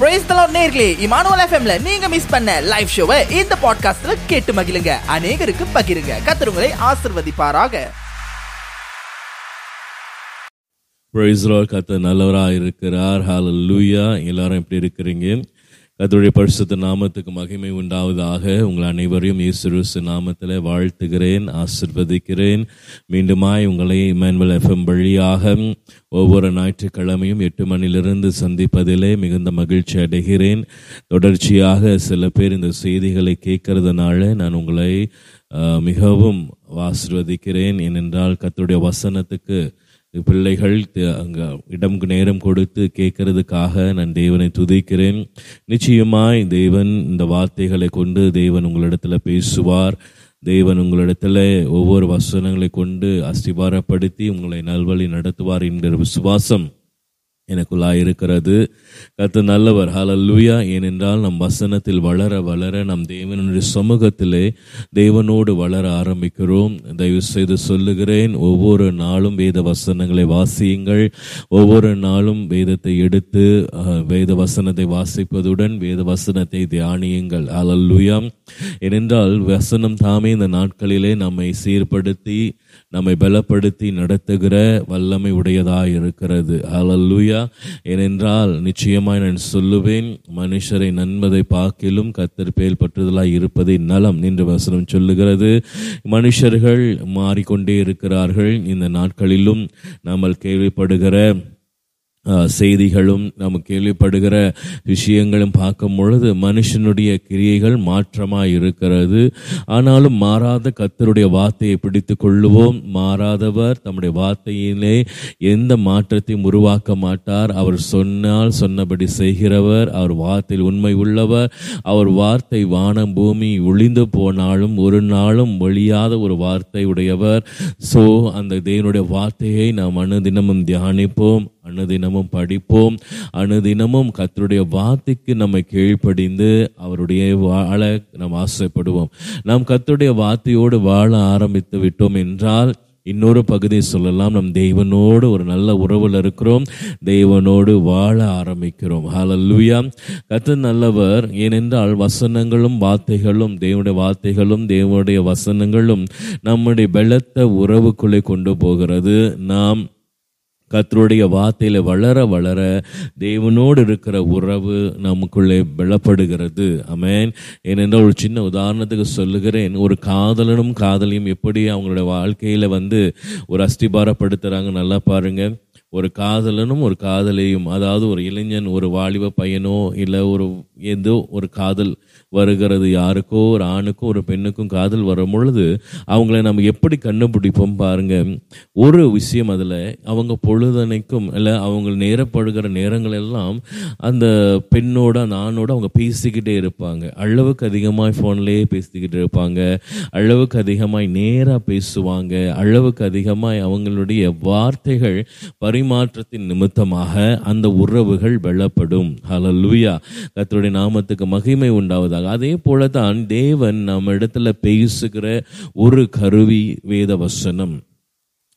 Price தலாட் நேர்களே Emmanuel எஃப்எம்ல நீங்க மிஸ் பண்ண லைவ் ஷோவை இந்த பாட்காஸ்ட்ல கேட்டு மகிழுங்க. அநேகருக்கு பகிருங்க. கத்துருங்களை ஆசிர்வதிப்பாராக. பிரைஸ் கத்த நல்லவராக இருக்கிறார் ஹalleluya எல்லாரும் எப்படி இருக்கிறீங்க? கர்த்தருடைய பரிசுத்த நாமத்துக்கு மகிமை உண்டாவதாக. உங்கள் அனைவரையும் இயேசு நாமத்தில் வாழ்த்துகிறேன் ஆசிர்வதிக்கிறேன். மீண்டுமாய் உங்களை மேன்வல் எஃப்எம் வழியாக ஒவ்வொரு ஞாயிற்றுக்கிழமையும் எட்டு மணிலிருந்து சந்திப்பதிலே மிகுந்த மகிழ்ச்சி அடைகிறேன். தொடர்ச்சியாக சில பேர் இந்த செய்திகளை கேட்கறதுனால நான் உங்களை மிகவும் ஆசிர்வதிக்கிறேன். ஏனென்றால் கத்துடைய வசனத்துக்கு பிள்ளைகள் அங்கே இடம் நேரம் கொடுத்து கேட்கறதுக்காக நான் தேவனை துதிக்கிறேன். நிச்சயமாய் தேவன் இந்த வார்த்தைகளை கொண்டு தேவன் உங்களிடத்தில் பேசுவார். தேவன் உங்களிடத்தில் ஒவ்வொரு வசனங்களை கொண்டு அஸ்திபாரப்படுத்தி உங்களை நல்வழி நடத்துவார் என்கிற விசுவாசம். எனக்குள்ளாய் இருக்கிறது. கத்து நல்லவர். ஹalleluya ஏனென்றால் நம் வசனத்தில் வளர வளர நம் தேவனுடைய சமூகத்திலே தேவனோடு வளர ஆரம்பிக்கிறோம். தயவு செய்து சொல்லுகிறேன் ஒவ்வொரு நாளும் வேத வசனங்களை வாசியுங்கள். ஒவ்வொரு நாளும் வேதத்தை எடுத்து வேத வசனத்தை வாசிப்பதுடன் வேத வசனத்தை தியானியுங்கள். ஹalleluya ஏனென்றால் வசனம் தாமே இந்த நாட்களிலே நம்மை சீர்படுத்தி நம்மை பலப்படுத்தி நடத்துகிற வல்லமை உடையதாக இருக்கிறது. அலல்லூயா ஏனென்றால் நிச்சயமாய் நான் சொல்லுவேன் மனுஷரை நன்மதை பார்க்கிலும் கத்தர் பேல் இருப்பதை நலம் என்று வசனம் சொல்லுகிறது. மனுஷர்கள் மாறிக்கொண்டே இருக்கிறார்கள். இந்த நாட்களிலும் நம்ம கேள்விப்படுகிற செய்திகளும் நம்ம கேள்விப்படுகிற விஷயங்களும் பார்க்கும் பொழுது மனுஷனுடைய கிரியைகள் மாற்றமாக இருக்கிறது. ஆனாலும் மாறாத கத்தருடைய வார்த்தையை பிடித்து கொள்ளுவோம். மாறாதவர் தம்முடைய வார்த்தையிலே எந்த மாற்றத்தையும் உருவாக்க மாட்டார். அவர் சொன்னால் சொன்னபடி செய்கிறவர். அவர் வார்த்தையில் உண்மை உள்ளவர். அவர் வார்த்தை வானம் பூமி ஒளிந்து போனாலும் ஒரு நாளும் ஒழியாத ஒரு வார்த்தை உடையவர். ஸோ அந்த தேவனுடைய வார்த்தையை நாம் அனுதினமும் தியானிப்போம். அனுதினமும் படிப்போம். அனுதினமும் கத்தருடைய வார்த்தைக்கு நம்மை கீழ்ப்படிந்து அவருடைய வாழ நாம் ஆசைப்படுவோம். நாம் கத்தருடைய வார்த்தையோடு வாழ ஆரம்பித்து விட்டோம் என்றால் இன்னொரு பகுதியை சொல்லலாம். நம் தெய்வனோடு ஒரு நல்ல உறவில் இருக்கிறோம். தெய்வனோடு வாழ ஆரம்பிக்கிறோம். ஹalleluya கர்த்தர் நல்லவர். ஏனென்றால் வசனங்களும் வார்த்தைகளும் தேவனுடைய வார்த்தைகளும் தேவனுடைய வசனங்களும் நம்முடைய பலத்த உறவுக்குள்ளே கொண்டு போகிறது. நாம் கத்தருடைய வார்த்தையில் வளர வளர தேவனோடு இருக்கிற உறவு நமக்குள்ளே பலப்படுகிறது. அமேன் ஏனென்றால் ஒரு சின்ன உதாரணத்துக்கு சொல்லுகிறேன். ஒரு காதலனும் காதலியும் எப்படி அவங்களோட வாழ்க்கையில் வந்து ஒரு அஸ்திபாரப்படுத்துகிறாங்க நல்லா பாருங்கள் ஒரு காதலனும் ஒரு காதலியும் அதாவது ஒரு இளைஞன் ஒரு வாலிப பையனோ இல்லை ஒரு ஏதோ ஒரு காதல் வருகிறது. யாருக்கோ ஒரு ஆணுக்கும் ஒரு பெண்ணுக்கும் காதல் வரும் பொழுது அவங்கள நம்ம எப்படி கண்டுபிடிப்போம் பாருங்க. ஒரு விஷயம் அதில் அவங்க பொழுதனைக்கும் இல்லை அவங்க நேரப்படுகிற நேரங்கள் எல்லாம் அந்த பெண்ணோட அந்த ஆணோட அவங்க பேசிக்கிட்டே இருப்பாங்க. அளவுக்கு அதிகமாக ஃபோன்லேயே பேசிக்கிட்டு இருப்பாங்க. அளவுக்கு அதிகமாக நேராக பேசுவாங்க. அளவுக்கு அதிகமாக அவங்களுடைய வார்த்தைகள் பரிமாற்றத்தின் நிமித்தமாக அந்த உறவுகள் வெல்லப்படும். ஹalleluya கத்தருடைய நாமத்துக்கு மகிமை உண்டாவதாக. அதே போல தான் தேவன் நம்ம இடத்துல பேசுகிற ஒரு கருவி வேத வசனம்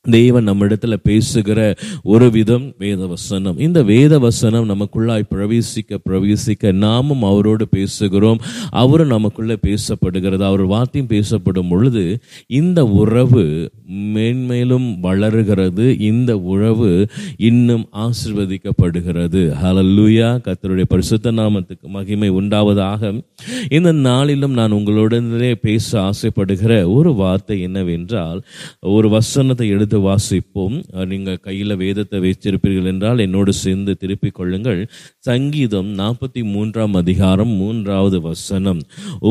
தேவன் நம்மிடத்தில் பேசுகிற ஒரு விதம் வேத வசனம் இந்த வேத வசனம் நமக்குள்ளாய் பிரவேசிக்க பிரவேசிக்க நாமும் அவரோடு பேசுகிறோம். அவரும் நமக்குள்ளே பேசப்படுகிறது. அவர் வார்த்தையும் பேசப்படும் பொழுது இந்த உறவு மேன்மேலும் வளருகிறது. இந்த உறவு இன்னும் ஆசிர்வதிக்கப்படுகிறது. ஹலல்லூயா கத்தருடைய பரிசுத்த நாமத்துக்கு மகிமை உண்டாவதாக. இந்த நாளிலும் நான் உங்களுடனே பேச ஆசைப்படுகிற ஒரு வார்த்தை என்னவென்றால் ஒரு வசனத்தை எடுத்து வாசிப்போம். நீங்கள் கையில் கையில வேதத்தை வைத்திருப்பீர்கள் என்றால் என்னோடு சேர்ந்து திருப்பிக் கொள்ளுங்கள். சங்கீதம் நாற்பத்தி மூன்றாம் அதிகாரம் மூன்றாவது வசனம்.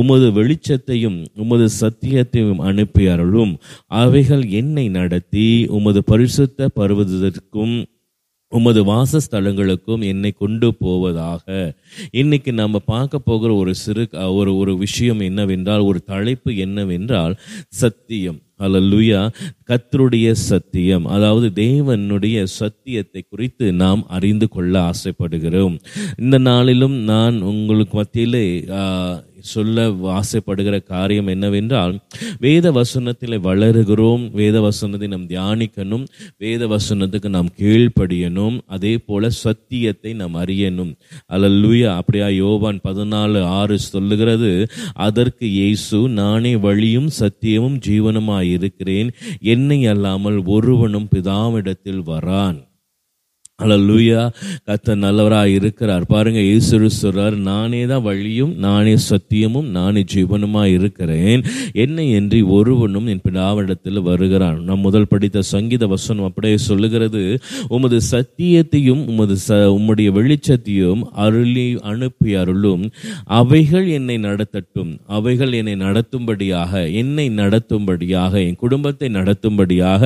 உமது வெளிச்சத்தையும் உமது சத்தியத்தையும் அனுப்பி அருளும். அவைகள் என்னை நடத்தி உமது பரிசுத்த பருவதற்கும் உமது வாசஸ்தலங்களுக்கும் என்னை கொண்டு போவதாக. இன்னைக்கு நம்ம பார்க்க போகிற ஒரு சிறு ஒரு ஒரு விஷயம் என்னவென்றால் ஒரு தலைப்பு என்னவென்றால் சத்தியம். அல்லேலூயா கத்தருடைய சத்தியம் அதாவது தேவனுடைய சத்தியத்தை குறித்து நாம் அறிந்து கொள்ள ஆசைப்படுகிறோம். இந்த நாளிலும் நான் உங்களுக்கு மத்தியிலே சொல்ல ஆசைப்படுகிற காரியம் என்னவென்றால் வேத வசனத்தில் வளருகிறோம் வேத வசனத்தை நாம் தியானிக்கணும் வேத வசனத்துக்கு நாம் கீழ்ப்படியணும் அதே போல சத்தியத்தை நாம் அறியணும். அல்லேலூயா அப்படியா யோவான் பதினாலு ஆறு சொல்லுகிறது அதற்கு இயேசு நானே வழியும் சத்தியமும் ஜீவனுமாய் இருக்கிறேன் என் என்னை அல்லாமல் ஒருவனும் பிதாவிடத்தில் வரான். அல்லேலூயா கத்த நல்லவராக இருக்கிறார். பாருங்க இயேசு சொல்றார் நானே தான் வழியும் நானே சத்தியமும் நானே ஜீவனுமாய் இருக்கிறேன். என்னை என்று ஒருவனும் என் பிதாவிடத்தில் வருகிறான். நம் முதல் படித்த சங்கீத வசனம் அப்படியே சொல்லுகிறது உமது சத்தியத்தையும் உமது ச உம்முடைய வெளிச்சத்தையும் அருளி அனுப்பி அருளும். அவைகள் என்னை நடத்தட்டும். அவைகள் என்னை நடத்தும்படியாக என்னை நடத்தும்படியாக என் குடும்பத்தை நடத்தும்படியாக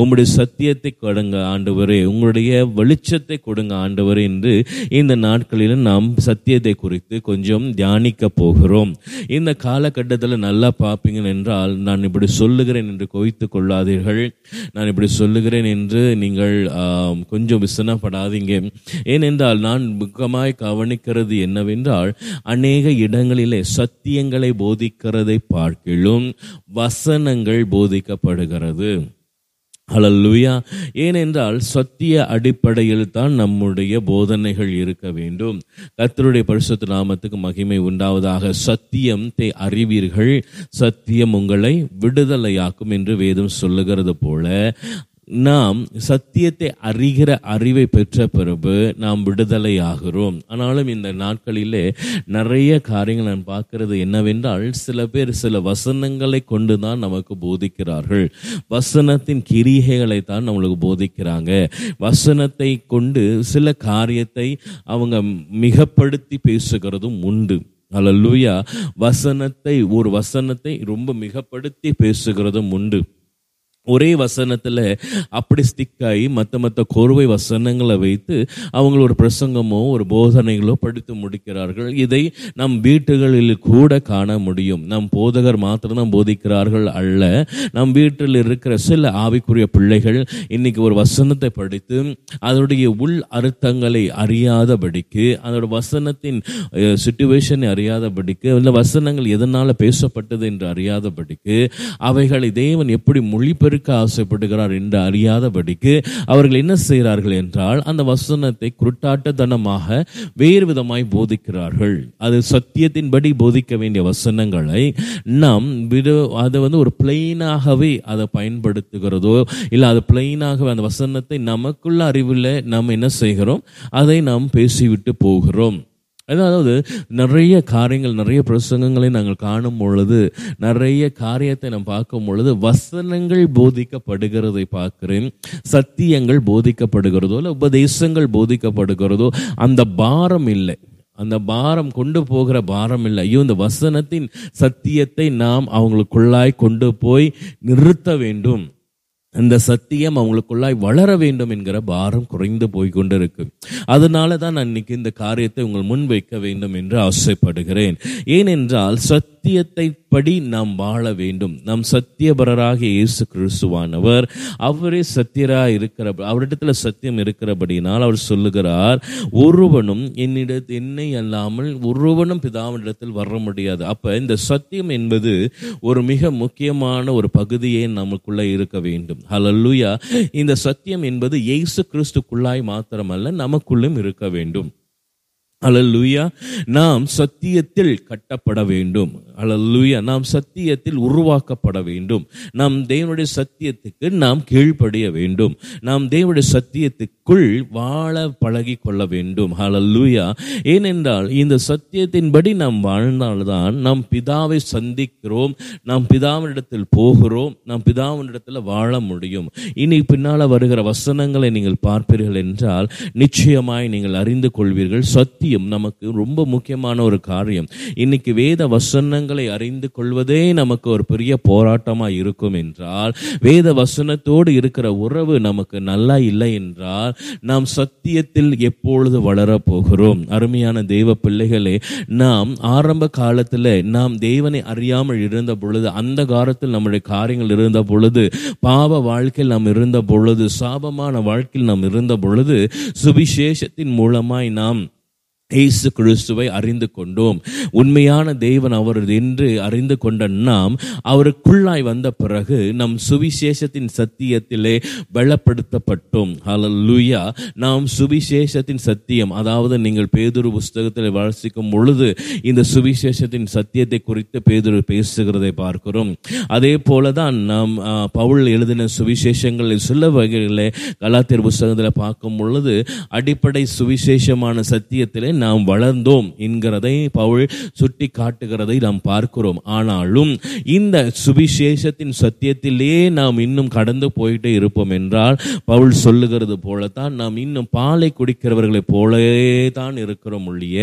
உம்முடைய சத்தியத்தை கொடுங்க ஆண்டவரே. உங்களுடைய வெளிச்சத்தை கொடுங்க ஆண்டவர் என்று இந்த நாட்களில் நாம் சத்தியத்தை குறித்து கொஞ்சம் தியானிக்க போகிறோம். இந்த காலகட்டத்தில் நல்லா பார்ப்பீங்க என்றால் நான் இப்படி சொல்லுகிறேன் என்று கோய்த்து கொள்ளாதீர்கள். நான் இப்படி சொல்லுகிறேன் என்று நீங்கள் கொஞ்சம் விசனப்படாதீங்க. ஏனென்றால் நான் முக்கமாய் கவனிக்கிறது என்னவென்றால் அநேக இடங்களிலே சத்தியங்களை போதிக்கிறதை பார்க்கிலும் வசனங்கள் போதிக்கப்படுகிறது. ஹalleluya. ஏனென்றால் சத்திய அடிப்படையில் தான் நம்முடைய போதனைகள் இருக்க வேண்டும். கத்தருடைய பரிசுத்த நாமத்துக்கு மகிமை உண்டாவதாக. சத்தியத்தை அறிவீர்கள். சத்தியம் உங்களை விடுதலையாக்கும் என்று வேதம் சொல்லுகிறது போல. நாம் சத்தியத்தை அறிகிற அறிவை பெற்ற பிறகு நாம் விடுதலை ஆகிறோம் ஆனாலும் இந்த நாட்களிலே நிறைய காரியங்கள் நான் பார்க்கிறது என்னவென்றால் சில பேர் சில வசனங்களை கொண்டு தான் நமக்கு போதிக்கிறார்கள். வசனத்தின் கிரிகைகளை தான் நம்மளுக்கு போதிக்கிறாங்க. வசனத்தை கொண்டு சில காரியத்தை அவங்க மிகப்படுத்தி பேசுகிறதும் உண்டு. அல்லேலூயா. வசனத்தை ஒரு வசனத்தை ரொம்ப மிகப்படுத்தி பேசுகிறதும் உண்டு. ஒரே வசனத்தில் அப்படி ஸ்டிக் ஆகி மற்ற மற்ற கோர்வை வசனங்களை வைத்து அவங்கள ஒரு பிரசங்கமோ ஒரு போதனைகளோ படித்து முடிக்கிறார்கள். இதை நம் வீட்டுகளில் கூட காண முடியும். நம் போதகர் மாத்திரம்தான் போதிக்கிறார்கள் அல்ல. நம் வீட்டில் இருக்கிற சில ஆவிக்குரிய பிள்ளைகள் இன்னைக்கு ஒரு வசனத்தை படித்து அதனுடைய உள் அர்த்தங்களை அறியாதபடிக்கு அதோட வசனத்தின் சுச்சுவேஷனை அறியாதபடிக்கு இல்லை வசனங்கள் எதனால் பேசப்பட்டது என்று அறியாதபடிக்கு அவைகளை தேவன் எப்படி பெருக்க ஆசைப்படுகிறார் என்று அறியாதபடிக்கு அவர்கள் என்ன செய்கிறார்கள் என்றால் அந்த வசனத்தை குருட்டாட்டத்தனமாக வேறு விதமாய் போதிக்கிறார்கள். அது சத்தியத்தின்படி போதிக்க வேண்டிய வசனங்களை நாம் விடு அதை வந்து ஒரு பிளெயினாகவே அதை பயன்படுத்துகிறதோ இல்லை அது பிளெயினாகவே அந்த வசனத்தை நமக்குள்ள அறிவில் நாம் என்ன செய்கிறோம்? அதை நாம் பேசிவிட்டு போகிறோம். அதாவது நிறைய காரியங்கள் நிறைய பிரசங்கங்களை நாங்கள் காணும் பொழுது நிறைய காரியத்தை நாம் பார்க்கும் பொழுது வசனங்கள் போதிக்கப்படுகிறதை பார்க்கிறேன். சத்தியங்கள் போதிக்கப்படுகிறதோ இல்லை உபதேசங்கள் போதிக்கப்படுகிறதோ அந்த பாரம் இல்லை. அந்த பாரம் கொண்டு போகிற பாரம் இல்லை. ஐயோ இந்த வசனத்தின் சத்தியத்தை நாம் அவங்களுக்குள்ளாய் கொண்டு போய் நிறுத்த வேண்டும். அந்த சத்தியம் அவங்களுக்குள்ளாய் வளர வேண்டும் என்கிற பாரம் குறைந்து போய் கொண்டிருக்கு அதனால தான் நான் இன்னைக்கு இந்த காரியத்தை உங்கள் முன் வைக்க வேண்டும் என்று ஆசைப்படுகிறேன். ஏனென்றால் சத்தியத்தை படி நாம் வாழ வேண்டும். நம் சத்தியபரராக இயேசு கிறிஸ்துவானவர் அவரே சத்தியரா இருக்கிற அவரிடத்தில் சத்தியம் இருக்கிறபடினால் அவர் சொல்லுகிறார் ஒருவனும் என்னிட என்னை அல்லாமல் ஒருவனும் பிதாவினிடத்தில் வர முடியாது. அப்ப இந்த சத்தியம் என்பது ஒரு மிக முக்கியமான ஒரு பகுதியே நமக்குள்ள இருக்க வேண்டும். ஹலல்லுயா இந்த சத்தியம் என்பது இயேசு கிறிஸ்துக்குள்ளாய் மாத்திரமல்ல நமக்குள்ளும் இருக்க வேண்டும். அலல்லுயா நாம் சத்தியத்தில் கட்டப்பட வேண்டும். அலல்லூயா நாம் சத்தியத்தில் உருவாக்கப்பட வேண்டும். நாம் தேவனுடைய சத்தியத்துக்கு நாம் கீழ்ப்படிய வேண்டும். நாம் தேவனுடைய சத்தியத்துக்குள் வாழ பழகி கொள்ள வேண்டும். ஹalleluya ஏனென்றால் இந்த சத்தியத்தின்படி நாம் வாழ்ந்தால்தான் நாம் பிதாவை சந்திக்கிறோம். நாம் பிதாவினிடத்தில் போகிறோம். நாம் பிதாவினிடத்தில் வாழ முடியும். இனி பின்னால் வருகிற வசனங்களை நீங்கள் பார்ப்பீர்கள் என்றால் நிச்சயமாய் நீங்கள் அறிந்து கொள்வீர்கள். சத்தியம் நமக்கு ரொம்ப முக்கியமான ஒரு காரியம். இன்னைக்கு வேத வசனங்கள் வசனங்களை அறிந்து கொள்வதே நமக்கு ஒரு பெரிய போராட்டமா இருக்கும் என்றால் வேத வசனத்தோடு இருக்கிற உறவு நமக்கு நல்லா இல்லை என்றால் நாம் சத்தியத்தில் எப்பொழுது வளரப் போகிறோம்? அருமையான தெய்வ பிள்ளைகளே நாம் ஆரம்ப காலத்தில் நாம் தேவனை அறியாமல் இருந்த பொழுது அந்த காலத்தில் நம்முடைய காரியங்கள் இருந்த பொழுது பாவ வாழ்க்கையில் நாம் இருந்த பொழுது சாபமான வாழ்க்கையில் நாம் இருந்த பொழுது சுவிசேஷத்தின் மூலமாய் நாம் இயேசு கிறிஸ்துவை அறிந்து கொண்டோம். உண்மையான தேவன் அவர் என்று அறிந்து கொண்ட நாம் அவருக்குள்ளாய் வந்த பிறகு நம் சுவிசேஷத்தின் சத்தியத்திலே பலப்படுத்தப்பட்டோம். லூயா நாம் சுவிசேஷத்தின் சத்தியம் அதாவது நீங்கள் பேதுரு புஸ்தகத்தில் வாசிக்கும் பொழுது இந்த சுவிசேஷத்தின் சத்தியத்தை குறித்து பேதுரு பேசுகிறதை பார்க்கிறோம். அதே போல தான் நாம் பவுல் எழுதின சுவிசேஷங்களில் சில வகைகளிலே கலாத்தியர் புஸ்தகத்தில் பார்க்கும் பொழுது அடிப்படை சுவிசேஷமான சத்தியத்திலே நாம் வளர்ந்தோம் என்கிறதை பவுல் சுட்டி காட்டுகிறதை நாம் பார்க்கிறோம். ஆனாலும் இந்த சுவிசேஷத்தின் சத்தியத்திலே நாம் இன்னும் கடந்து போயிட்டே இருப்போம் என்றால் பவுல் சொல்லுகிறது போலத்தான் நாம் இன்னும் பாலை குடிக்கிறவர்களைப் போலே தான் இருக்கிறோம் ஒழிய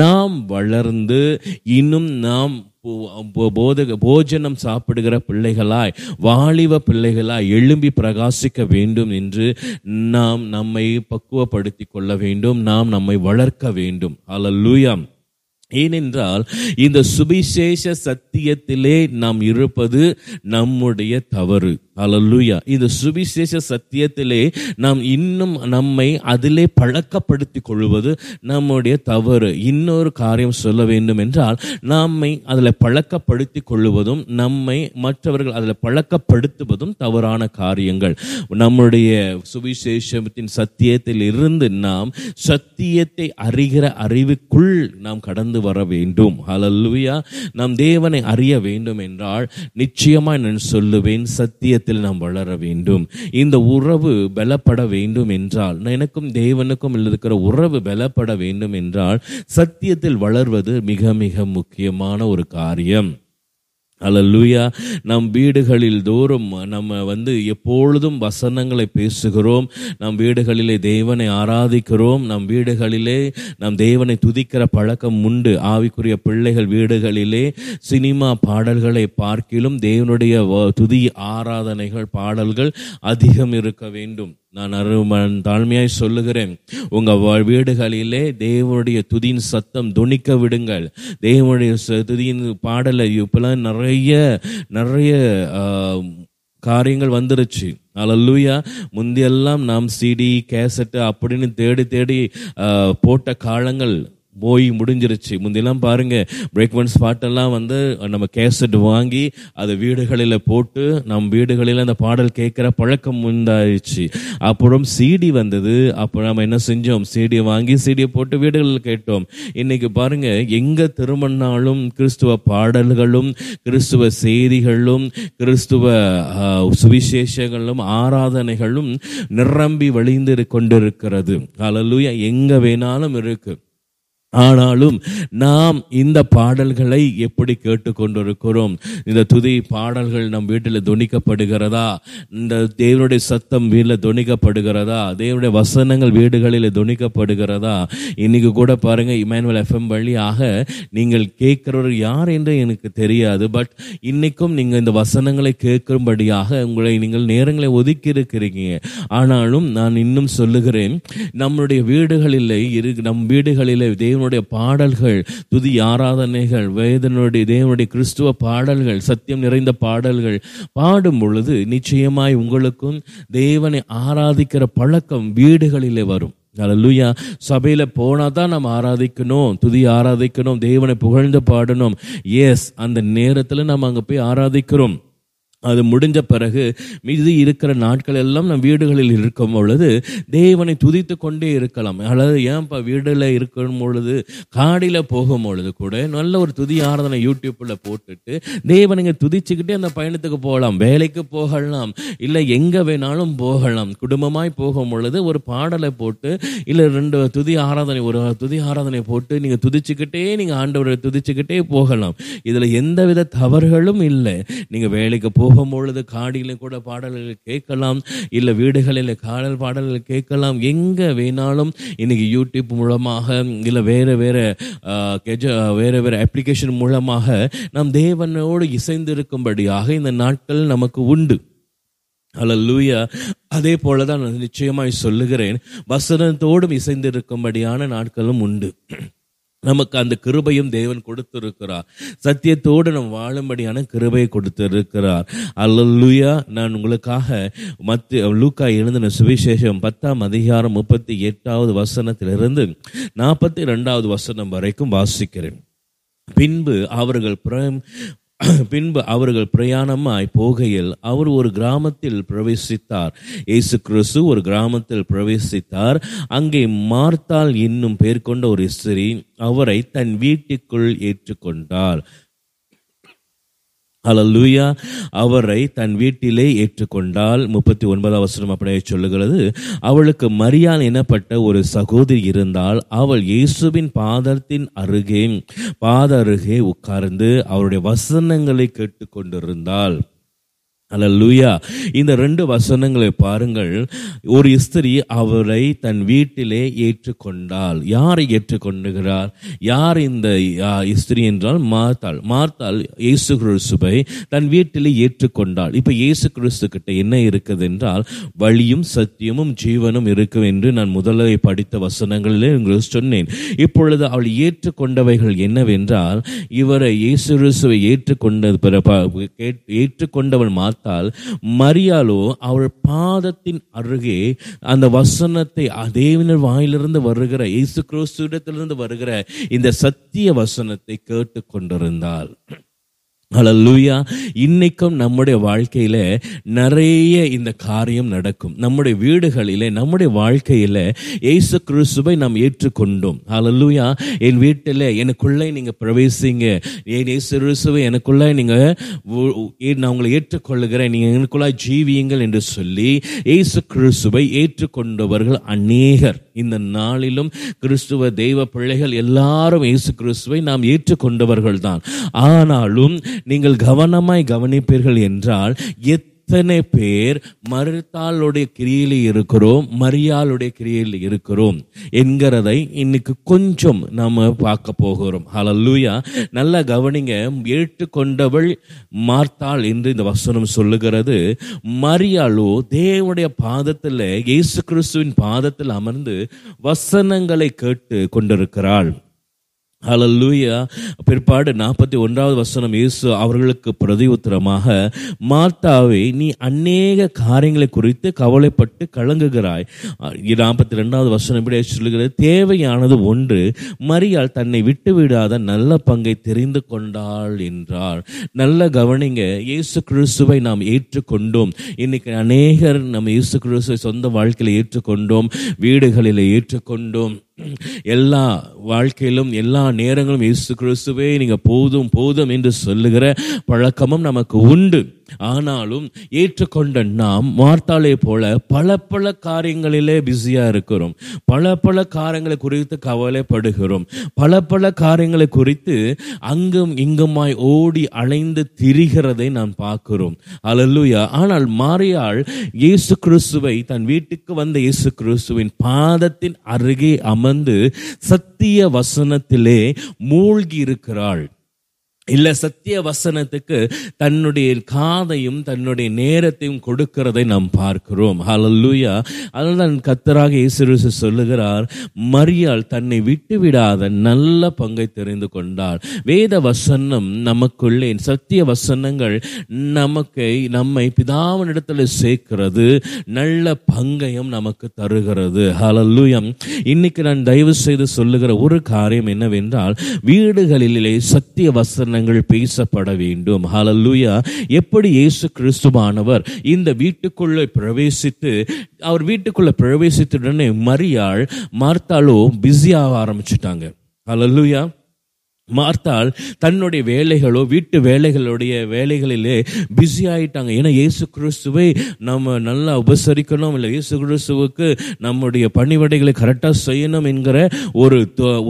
நாம் வளர்ந்து இன்னும் நாம் போதக போஜனம் சாப்பிடுகிற பிள்ளைகளாய் வாலிவ பிள்ளைகளாய் எழும்பி பிரகாசிக்க வேண்டும் என்று நாம் நம்மை பக்குவப்படுத்திக் கொள்ள வேண்டும். நாம் நம்மை வளர்க்க வேண்டும். அல்லூயா ஏனென்றால் இந்த சுவிசேஷ சத்தியத்திலே நாம் இருப்பது நம்முடைய தவறு. அலல்லுயா இந்த சுவிசேஷ சத்தியத்திலே நாம் இன்னும் நம்மை அதிலே பழக்கப்படுத்திக் கொள்வது நம்முடைய தவறு. இன்னொரு காரியம் சொல்ல வேண்டும் என்றால் நம்மை அதில் பழக்கப்படுத்திக் கொள்வதும் நம்மை மற்றவர்கள் அதில் பழக்கப்படுத்துவதும் தவறான காரியங்கள். நம்முடைய சுவிசேஷத்தின் சத்தியத்தில் இருந்து நாம் சத்தியத்தை அறிகிற அறிவுக்குள் நாம் கடந்து வர வேண்டும். ஹலல்லுயா நாம் தேவனை அறிய வேண்டும் என்றால் நிச்சயமாய் நான் சொல்லுவேன் சத்தியத்தில் நாம் வளர வேண்டும். இந்த உறவு பலப்பட வேண்டும் என்றால் எனக்கும் தேவனுக்கும் இருக்கிற உறவு பலப்பட வேண்டும் என்றால் சத்தியத்தில் வளர்வது மிக மிக முக்கியமான ஒரு காரியம். அல்லூயா நம் வீடுகளில் தோறும் நம்ம வந்து எப்பொழுதும் வசனங்களை பேசுகிறோம். நம் வீடுகளிலே தேவனை ஆராதிக்கிறோம். நம் வீடுகளிலே நம் தேவனை துதிக்கிற பழக்கம் உண்டு. ஆவிக்குரிய பிள்ளைகள் வீடுகளிலே சினிமா பாடல்களை பார்க்கிலும் தேவனுடைய வ- துதி ஆராதனைகள் பாடல்கள் அதிகம் இருக்க வேண்டும். நான் அருமன் தாழ்மையாய் சொல்லுகிறேன். உங்கள் வா- வீடுகளிலே தேவனுடைய துதியின் சத்தம் துணிக்க விடுங்கள். தேவனுடைய துதியின் பாடலை இப்பெல்லாம் நிறைய நிறைய காரியங்கள் வந்துருச்சு. அலல்லூயா முந்தியெல்லாம் நாம் சிடி கேசட்டு அப்படின்னு தேடி தேடி போட்ட காலங்கள். போய் முடிஞ்சிருச்சு. முந்தியெல்லாம் பாருங்க பிரேக்ஃபாஸ்ட் பாட்டெல்லாம் வந்து நம்ம கேசட் வாங்கி அதை வீடுகளில் போட்டு நம் வீடுகளில் அந்த பாடல் கேட்குற பழக்கம் உண்டாயிடுச்சு. அப்புறம் சிடி வந்தது. அப்போ நம்ம என்ன செஞ்சோம்? சிடியை வாங்கி சிடியை போட்டு வீடுகளில் கேட்டோம். இன்னைக்கு பாருங்க எங்கே திருமணாலும் கிறிஸ்துவ பாடல்களும் கிறிஸ்துவ செய்திகளும் கிறிஸ்துவ சுவிசேஷங்களும் ஆராதனைகளும் நிரம்பி வழிந்து கொண்டிருக்கிறது. அலலூயா எங்கே வேணாலும் இருக்குது ஆனாலும் நாம் இந்த பாடல்களை எப்படி கேட்டுக்கொண்டிருக்கிறோம்? இந்த துதி பாடல்கள் நம் வீட்டில் துணிக்கப்படுகிறதா? இந்த தேவனுடைய சத்தம் வீட்டில் துணிக்கப்படுகிறதா? தேவனுடைய வசனங்கள் வீடுகளில் துணிக்கப்படுகிறதா? இன்னைக்கு கூட பாருங்க இமானுவல் எஃப்எம் வழியாக நீங்கள் கேட்கிறவர் யார் என்று எனக்கு தெரியாது. பட் இன்னைக்கும் நீங்கள் இந்த வசனங்களை கேட்கும்படியாக உங்களை நீங்கள் நேரங்களை ஒதுக்கி இருக்கிறீங்க. ஆனாலும் நான் இன்னும் சொல்லுகிறேன் நம்முடைய வீடுகளிலே இரு நம் வீடுகளிலே தேவனுடைய பாடல்கள் துதி ஆராதனைகள் வேதனுடைய தேவனுடைய கிறிஸ்துவ பாடல்கள் சத்தியம் நிறைந்த பாடல்கள் பாடும் பொழுது நிச்சயமாய் உங்களுக்கும் தேவனை ஆராதிக்கிற பழக்கம் வீடுகளிலே வரும். அல்லேலூயா சபையில் போனால் தான் நம்ம ஆராதிக்கணும் துதி ஆராதிக்கணும் தேவனை புகழ்ந்து பாடணும். எஸ் அந்த நேரத்தில் நம்ம அங்கே போய் ஆராதிக்கிறோம். அது முடிஞ்ச பிறகு மீதி இருக்கிற நாட்கள் எல்லாம் நம் வீடுகளில் இருக்கும் பொழுது தேவனை துதித்து கொண்டே இருக்கலாம். அதாவது ஏன்ப்பா வீடில் இருக்கும் பொழுது காடியில் போகும் பொழுது கூட நல்ல ஒரு துதி ஆராதனை யூடியூப்பில் போட்டுட்டு தேவனை துதிச்சுக்கிட்டே அந்த பயணத்துக்கு போகலாம். வேலைக்கு போகலாம். இல்லை எங்கே வேணாலும் போகலாம். குடும்பமாய் போகும் பொழுது ஒரு பாடலை போட்டு இல்லை ரெண்டு துதி ஆராதனை ஒரு துதி ஆராதனை போட்டு நீங்கள் துதிச்சுக்கிட்டே நீங்கள் ஆண்டவரை துதிச்சுக்கிட்டே போகலாம். இதில் எந்தவித தவறுகளும் இல்லை. நீங்கள் வேலைக்கு போகும்பொழுது காடியில கூட பாடல்கள் கேட்கலாம் இல்லை வீடுகளில் காடல் பாடல்கள் கேட்கலாம் எங்கே வேணாலும் இன்னைக்கு யூடியூப் மூலமாக இல்லை வேறு வேறு கெஜ வேறு வேறு அப்ளிகேஷன் மூலமாக நாம் தேவனோடு இசைந்திருக்கும்படியாக இந்த நாட்கள் நமக்கு உண்டு. அல்லூயா அதே போல தான் நான் நிச்சயமாய் சொல்லுகிறேன் வசனத்தோடும் இசைந்திருக்கும்படியான நாட்களும் உண்டு. நமக்கு அந்த கிருபையும் தேவன் கொடுத்திருக்கிறார். சத்தியத்தோடு நாம் வாழும்படியான கிருபையை கொடுத்திருக்கிறார். அல்லலுயா. நான் உங்களுக்காக மத்திய லூக்கா எழுதின சுவிசேஷம் பத்தாம் அதிகாரம் முப்பத்தி எட்டாவது வசனத்திலிருந்து நாற்பத்தி ரெண்டாவது வசனம் வரைக்கும் வாசிக்கிறேன். பின்பு அவர்கள் பிரம் பின்பு அவர்கள் பிரயாணமாய் போகையில் அவர் ஒரு கிராமத்தில் பிரவேசித்தார். இயேசு கிறிஸ்து ஒரு கிராமத்தில் பிரவேசித்தார். அங்கே மார்த்தால் என்னும் பேர் கொண்ட ஒரு ஸ்திரீ அவரை தன் வீட்டுக்குள் ஏற்றுக்கொண்டார் அலல்லூயா அவரை தன் வீட்டிலே ஏற்றுக்கொண்டால் முப்பத்தி ஒன்பதாம் வசனம் அப்படியே சொல்லுகிறது அவளுக்கு மரியாள் எனப்பட்ட ஒரு சகோதரி இருந்தால் அவள் இயேசுவின் பாதத்தின் அருகே பாத அருகே உட்கார்ந்து அவருடைய வசனங்களை கேட்டுக்கொண்டிருந்தாள். அல்லூயா இந்த ரெண்டு வசனங்களை பாருங்கள். ஒரு இஸ்திரி அவரை தன் வீட்டிலே ஏற்றுக்கொண்டாள். யாரை ஏற்றுக்கொண்டுகிறார்? யார் இந்த இஸ்திரி என்றால் மார்த்தாள். மார்த்தாள் இயேசு கிறிஸ்துவை தன் வீட்டிலே ஏற்றுக்கொண்டாள். இப்போ இயேசு கிறிஸ்து கிட்ட என்ன இருக்குது என்றால் வழியும் சத்தியமும் ஜீவனும் இருக்கும் என்று நான் முதலை படித்த வசனங்களிலே உங்களுக்கு சொன்னேன். இப்பொழுது அவள் ஏற்றுக்கொண்டவைகள் என்னவென்றால் இவரை இயேசு கிறிஸ்துவை ஏற்றுக்கொண்ட ஏற்றுக்கொண்டவள் மாத்த பார்த்தால் மரியாலோ அவள் பாதத்தின் அருகே அந்த வசனத்தை தேவனர் வாயிலிருந்து வருகிற இயேசு கிறிஸ்துவிடத்திலிருந்து வருகிற இந்த சத்திய வசனத்தை கேட்டு கொண்டிருந்தாள் அலல்லூயா இன்னைக்கும் நம்முடைய வாழ்க்கையில நிறைய இந்த காரியம் நடக்கும். நம்முடைய வீடுகளில நம்முடைய வாழ்க்கையில இயேசு கிறிஸ்துவை நாம் ஏற்றுக்கொண்டோம். அலல்லூயா என் வீட்டில் எனக்குள்ளே நீங்க பிரவேசிங்க. என் ஏசு கிறிஸ்துவை எனக்குள்ளே நீங்க நான் உங்களை ஏற்றுக்கொள்ளுகிறேன். நீங்க எனக்குள்ளாய் ஜீவியுங்கள் என்று சொல்லி ஏசு கிறிஸ்துவை ஏற்றுக்கொண்டவர்கள் அநேகர். இந்த நாளிலும் கிறிஸ்துவ தெய்வ பிள்ளைகள் எல்லாரும் இயேசு கிறிஸ்துவை நாம் ஏற்றுக்கொண்டவர்கள் தான் ஆனாலும் நீங்கள் கவனமாய் கவனிப்பீர்கள் என்றால் எத்தனை பேர் மறுத்தாளுடைய கிரியில இருக்கிறோம் மரியாளுடைய கிரியில் இருக்கிறோம் என்கிறதை இன்னைக்கு கொஞ்சம் நாம் பார்க்க போகிறோம். ஹலல்லூயா நல்லா கவனிங்க ஏற்றுக்கொண்டவள் மார்த்தாள் என்று இந்த வசனம் சொல்லுகிறது. மரியாளோ தேவனுடைய பாதத்தில் இயேசு கிறிஸ்துவின் பாதத்தில் அமர்ந்து வசனங்களை கேட்டு கொண்டிருக்கிறாள். ஹலல்லூயா பிற்பாடு நாற்பத்தி ஒன்றாவது வசனம் இயேசு அவர்களுக்கு பிரதி உத்தரமாக மார்த்தாவே நீ அநேக காரியங்களை குறித்து கவலைப்பட்டு கலங்குகிறாய். நாற்பத்தி ரெண்டாவது வசனம் இப்படி சொல்லுகிறது தேவையானது ஒன்று மரியாள் தன்னை விட்டு விடாத நல்ல பங்கை தெரிந்து கொண்டாள் என்றார் நல்ல கவனிங்க இயேசு கிறிஸ்துவை நாம் ஏற்றுக்கொண்டோம். இன்னைக்கு அநேகர் நம்ம இயேசு கிறிஸ்துவை சொந்த வாழ்க்கையில் ஏற்றுக்கொண்டோம் வீடுகளில் ஏற்றுக்கொண்டோம். எல்லா வாழ்க்கையிலும் எல்லா நேரங்களும் இயேசு கிறிஸ்துவே நீங்கள் போதும் போதும் என்று சொல்லுகிற பழக்கமும் நமக்கு உண்டு. ஆனாலும் ஏற்றுக்கொண்ட நாம் மார்த்தாலே போல பல பல காரியங்களிலே பிஸியா இருக்கிறோம். பல பல காரியங்களை குறித்து கவலைப்படுகிறோம். பல பல காரியங்களை குறித்து அங்கும் இங்குமாய் ஓடி அலைந்து திரிகிறதை நாம் பார்க்கிறோம். அலல்லுயா. ஆனால் மாரியாள் இயேசு கிறிஸ்துவை தன் வீட்டுக்கு வந்த இயேசு கிறிஸ்துவின் பாதத்தின் அருகே அமர்ந்து சத்திய வசனத்திலே மூழ்கி இருக்கிறாள் இல்லை சத்திய வசனத்துக்கு தன்னுடைய காதையும் தன்னுடைய நேரத்தையும் கொடுக்கிறதை நாம் பார்க்கிறோம். ஹalleluya அதுதான் கத்தராக இயேசு சொல்லுகிறார் மரியாள் தன்னை விட்டு விடாத நல்ல பங்கை தெரிந்து கொண்டாள். வேத வசனம் நமக்குள்ளே சத்திய வசனங்கள் நமக்கு நம்மை பிதாவனிடத்தில் சேர்க்கிறது நல்ல பங்கையும் நமக்கு தருகிறது. ஹலல்லூயம் இன்னைக்கு நான் தயவு செய்து சொல்லுகிற ஒரு காரியம் என்னவென்றால் வீடுகளிலே சத்திய வசன வசனங்கள் பேசப்பட வேண்டும். ஹலல்லூயா எப்படி இயேசு கிறிஸ்துவானவர் இந்த வீட்டுக்குள்ளே பிரவேசித்து அவர் வீட்டுக்குள்ள பிரவேசித்துடனே மரியாள் மார்த்தாலோ பிஸியாக ஆரம்பிச்சிட்டாங்க. ஹலல்லூயா மார்த்தாள் தன்னுடைய வேலைகளோ வீட்டு வேலைகளுடைய வேலைகளிலே பிஸி ஆயிட்டாங்க. ஏன்னா இயேசு கிறிஸ்துவை நம்ம நல்லா உபசரிக்கணும். இல்லை இயேசு கிறிஸ்துவுக்கு நம்முடைய பணிவடைகளை கரெக்டாக செய்யணும் என்கிற ஒரு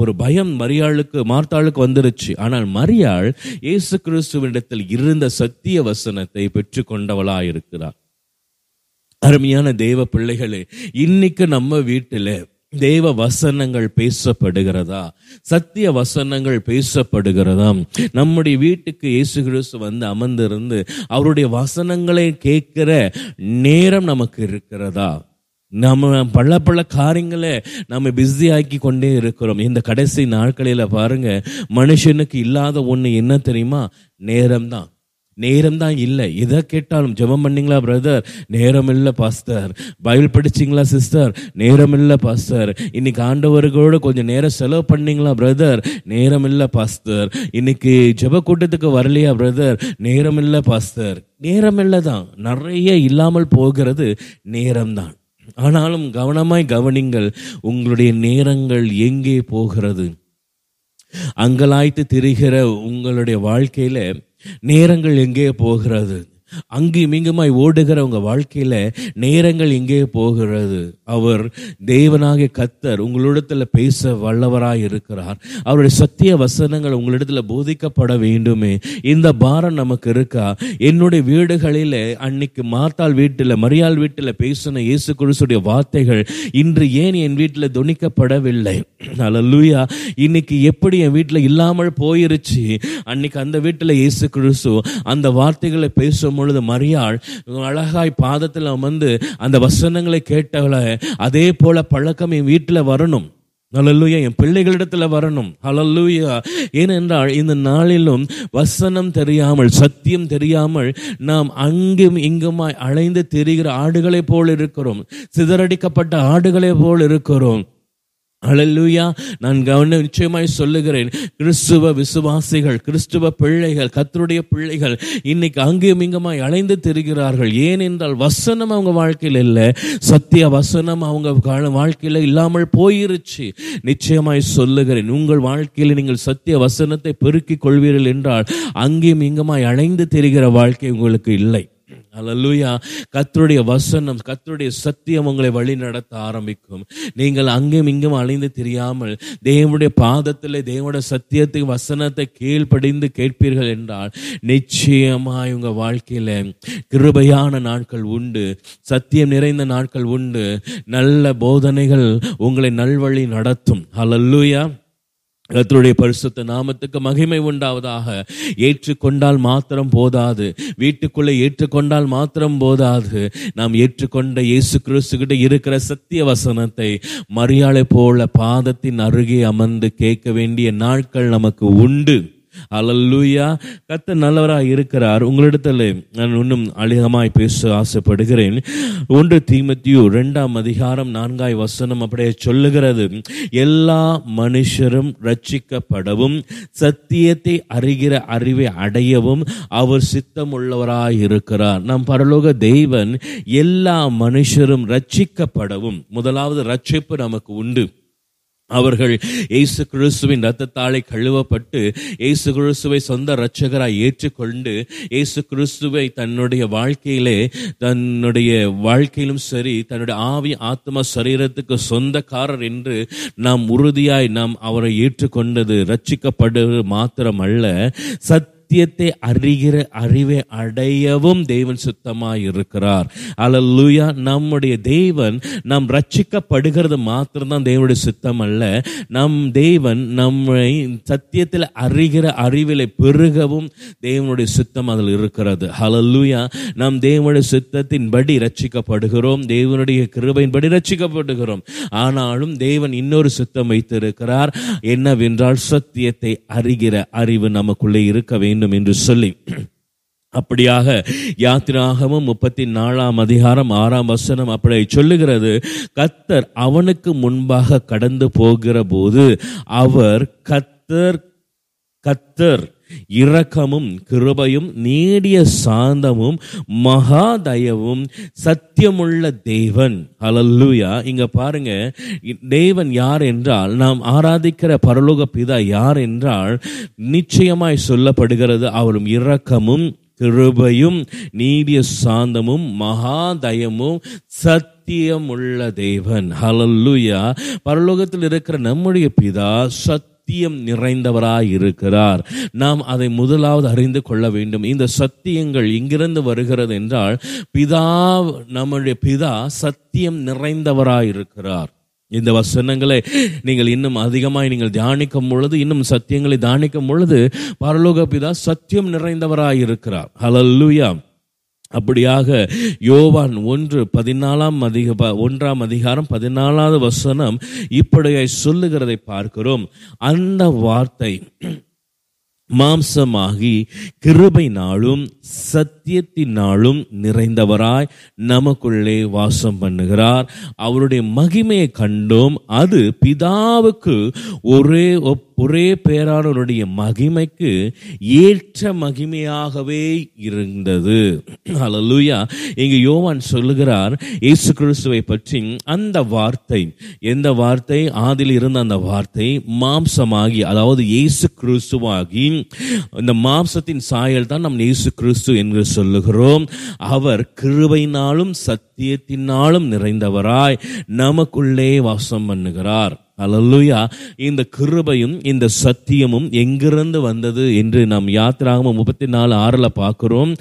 ஒரு பயம் மரியாளுக்கு மார்த்தாளுக்கு வந்துருச்சு. ஆனால் மரியாள் இயேசு கிறிஸ்துவனிடத்தில் இருந்த சத்திய வசனத்தை பெற்றுக்கொண்டவளாக இருக்கிறார் அருமையான தெய்வ பிள்ளைகளே இன்னைக்கு நம்ம வீட்டில் தேவ வசனங்கள் பேசப்படுகிறதா? சத்திய வசனங்கள் பேசப்படுகிறதா? நம்முடைய வீட்டுக்கு இயேசு கிறிஸ்து வந்து அமர்ந்திருந்து அவருடைய வசனங்களை கேட்கிற நேரம் நமக்கு இருக்கிறதா? நம்ம பல பல காரியங்களை நம்ம பிஸி ஆக்கி கொண்டே இருக்கிறோம். இந்த கடைசி நாட்களில் பாருங்க மனுஷனுக்கு இல்லாத ஒன்று என்ன தெரியுமா? நேரம்தான். நேரம் தான் இல்லை. எதை கேட்டாலும் ஜெபம் பண்ணீங்களா பிரதர் நேரம் இல்லை பாஸ்டர் பைபிள் படிச்சிங்களா சிஸ்டர் நேரம் இல்லை பாஸ்டர் இன்னைக்கு ஆண்டவர்களோட கொஞ்சம் நேரம் செலவு பண்ணிங்களா பிரதர் நேரம் இல்லை பாஸ்டர் இன்னைக்கு ஜெப கூட்டத்துக்கு வரலையா பிரதர் நேரம் இல்லை பாஸ்டர் நேரம் இல்லை தான். நிறைய இல்லாமல் போகிறது நேரம்தான். ஆனாலும் கவனமாய் கவனிங்கள் உங்களுடைய நேரங்கள் எங்கே போகிறது? அங்கலாய்த்து திரிகிற உங்களுடைய வாழ்க்கையில் நேரங்கள் எங்கே போகிறது? அங்கேயும் இங்குமாய் ஓடுகிற வாழ்க்கையில் நேரங்கள் எங்கே போகிறது. அவர் தேவனாகிய கத்தர் உங்களிடத்தில் பேச வல்லவராக இருக்கிறார். அவருடைய சத்திய வசனங்கள் உங்களிடத்தில் போதிக்கப்பட வேண்டுமே. இந்த பாரம் நமக்கு இருக்கா? என்னுடைய வீடுகளில் அன்னைக்கு மாத்தாள் வீட்டில் மரியாள் வீட்டில் பேசின இயேசு குருசுடைய வார்த்தைகள் இன்று ஏன் என் வீட்டில் துணிக்கப்படவில்லை? லூயா இன்னைக்கு எப்படி என் வீட்டில் இல்லாமல் போயிருச்சு? அன்னைக்கு அந்த வீட்டில் இயேசு கிறிஸ்து அந்த வார்த்தைகளை பேசும் பொழுது மரியாள் அழகாய் பாதத்தில் அமர்ந்து அந்த வசனங்களை கேட்டவளை அதே போல பழக்கம் என் வீட்டில் வரணும். ஹalleluya என் பிள்ளைகளிடத்துல வரணும். ஹalleluya. ஏனென்றால் இந்த நாளிலும் வசனம் தெரியாமல் சத்தியம் தெரியாமல் நாம் அங்கும் இங்குமாய் அலைந்து தெரிகிற ஆடுகளைப் போல் இருக்கிறோம். சிதறடிக்கப்பட்ட ஆடுகளைப் போல் இருக்கிறோம். ஹalleluya. நான் கவன நிச்சயமாய் சொல்லுகிறேன். கிறிஸ்துவ விசுவாசிகள் கிறிஸ்துவ பிள்ளைகள் கத்தருடைய பிள்ளைகள் இன்னைக்கு அங்கேயும் இங்கமாய் அலைந்து திரிகிறார்கள். ஏனென்றால் வசனம் அவங்க வாழ்க்கையில் இல்லை. சத்திய வசனம் அவங்க வாழ்க்கையில் இல்லாமல் போயிருச்சு. நிச்சயமாய் சொல்லுகிறேன். உங்கள் வாழ்க்கையில் நீங்கள் சத்திய வசனத்தை பெருக்கிக் கொள்வீர்கள் என்றால் அங்கேயும் இங்கமாய் அலைந்து திரிகிற வாழ்க்கை உங்களுக்கு இல்லை. அலலுயா கத்தருடைய வசனம் கத்தருடைய சத்தியம் உங்களை வழி நடத்த ஆரம்பிக்கும். நீங்கள் அங்கும் இங்கும் அலைந்து தெரியாமல் தேவனுடைய பாதத்தில் தேவனுடைய சத்தியத்தை வசனத்தை கீழ்ப்படிந்து கேட்பீர்கள் என்றால் நிச்சயமாய் உங்கள் வாழ்க்கையில் கிருபையான நாட்கள் உண்டு. சத்தியம் நிறைந்த நாட்கள் உண்டு. நல்ல போதனைகள் உங்களை நல்வழி நடத்தும். அலல்லுயா கத்தருடைய பரிசுத்த நாமத்துக்கு மகிமை உண்டாவதாக. ஏற்றுக்கொண்டால் மாத்திரம் போதாது. வீட்டுக்குள்ளே ஏற்றுக்கொண்டால் மாத்திரம் போதாது. நாம் ஏற்றுக்கொண்ட இயேசு கிறிஸ்துகிட்ட இருக்கிற சத்திய வசனத்தை மரியாதை போல பாதத்தின் அருகே அமர்ந்து கேட்க வேண்டிய நாட்கள் நமக்கு உண்டு. அல்லூயா கத்த நல்லவராக இருக்கிறார். உங்களிடத்தில் நான் இன்னும் அதிகமாய் பேச ஆசைப்படுகிறேன். ஒன்று தீமத்தியு ரெண்டாம் அதிகாரம் நான்காய் வசனம் அப்படியே சொல்லுகிறது. எல்லா மனுஷரும் ரட்சிக்கப்படவும் சத்தியத்தை அறிகிற அறிவை அடையவும் அவர் சித்தமுள்ளவராய் இருக்கிறார். நம் பரலோக தெய்வன் எல்லா மனுஷரும் ரட்சிக்கப்படவும் முதலாவது ரட்சிப்பு நமக்கு உண்டு. அவர்கள் இயேசு கிறிஸ்துவின் ரத்தத்தாலே கழுவப்பட்டு இயேசு கிறிஸ்துவை சொந்த இரட்சகராய் ஏற்றுக்கொண்டு இயேசு கிறிஸ்துவை தன்னுடைய வாழ்க்கையிலே தன்னுடைய வாழ்க்கையிலும் சரி தன்னுடைய ஆவி ஆத்ம சரீரத்துக்கு சொந்தக்காரர் என்று நாம் உறுதியாய் நாம் அவரை ஏற்றுக்கொண்டது ரட்சிக்கப்படுவது மாத்திரமல்ல. சத் சத்தியத்தை அறிகிற அறிவை அடையவும் தேவன் சுத்தமாக இருக்கிறார் அலல்லூயா நம்முடைய தேவன் நாம் ரட்சிக்கப்படுகிறது மாத்திரம்தான் தேவனுடைய சுத்தம் அல்ல நம் தேவன் நம்மை சத்தியத்தில் அறிகிற அறிவிலை பெருகவும் தேவனுடைய சுத்தம் அதில் இருக்கிறது. அலல்லூயா நாம் தேவனுடைய சுத்தத்தின்படி ரட்சிக்கப்படுகிறோம். தேவனுடைய கிருபையின்படி ரட்சிக்கப்படுகிறோம். ஆனாலும் தேவன் இன்னொரு சுத்தம் வைத்திருக்கிறார். என்னவென்றால் சத்தியத்தை அறிகிற அறிவு நமக்குள்ளே இருக்க வேண்டும். என்று சொல்லி அப்படியாக யாத்திராகமும் முப்பத்தி நாலாம் அதிகாரம் ஆறாம் வசனம் அப்படி சொல்லுகிறது. கத்தர் அவனுக்கு முன்பாக கடந்து போகிற போது அவர் கத்தர் கத்தர் இரக்கமும் கிருபையும் நீடிய சாந்தமும் மகா தயவும் சத்தியமுள்ள தேவன். அலல்லூயா இங்க பாருங்க தேவன் யார் என்றால் நாம் ஆராதிக்கிற பரலோக பிதா யார் என்றால் நிச்சயமாய் சொல்லப்படுகிறது அவரும் இரக்கமும் கிருபையும் நீடிய சாந்தமும் மகா தயமும் சத்தியமுள்ள தேவன். ஹலல்லுயா பரலோகத்தில் இருக்கிற நம்முடைய பிதா சத்தியம் நிறைந்தவராய் இருக்கிறார் நாம் அதை முதலாவது அறிந்து கொள்ள வேண்டும். இந்த சத்தியங்கள் எங்கிருந்து வருகிறது என்றால் பிதா நம்முடைய பிதா சத்தியம் நிறைந்தவராய் இருக்கிறார் இந்த வசனங்களை நீங்கள் இன்னும் அதிகமாய் நீங்கள் தியானிக்கும் பொழுது இன்னும் சத்தியங்களை தியானிக்கும் பொழுது பரலோக பிதா சத்தியம் நிறைந்தவராய் இருக்கிறார் ஹalleluya அப்படியாக யோவான் ஒன்று பதினாலாம் அதிக ப- ஒன்றாம் அதிகாரம் பதினாலாவது வசனம் இப்படியாய் சொல்லுகிறதை பார்க்கிறோம். அந்த வார்த்தை மாம்சமாகி கிருபை நாளும் சத்தியத்தினாலும் நிறைந்தவராய் நமக்குள்ளே வாசம் பண்ணுகிறார். அவருடைய மகிமையை கண்டோம். அது பிதாவுக்கு ஒரே ஒப்- ஒரே பேரானவருடைய மகிமைக்கு ஏற்ற மகிமையாகவே இருந்தது. ஹalleluya இங்கு யோவான் சொல்லுகிறார் இயேசு கிறிஸ்துவை பற்றி அந்த வார்த்தை எந்த வார்த்தை? ஆதில் இருந்த அந்த வார்த்தை மாம்சமாகி அதாவது இயேசு கிறிஸ்துவாகி இந்த மாம்சத்தின் சாயல் தான் நம் இயேசு கிறிஸ்து என்று சொல்லுகிறோம். அவர் கிருபையினாலும் சத்தியத்தினாலும் நிறைந்தவராய் நமக்குள்ளே வாசம் பண்ணுகிறார். அலல்லுயா இந்த கிருபையும் இந்த சத்தியமும் எங்கிருந்து வந்தது என்று நாம் யாத்திராகமம் முப்பத்தி நாலு ஆறில் பார்க்கிறோம்.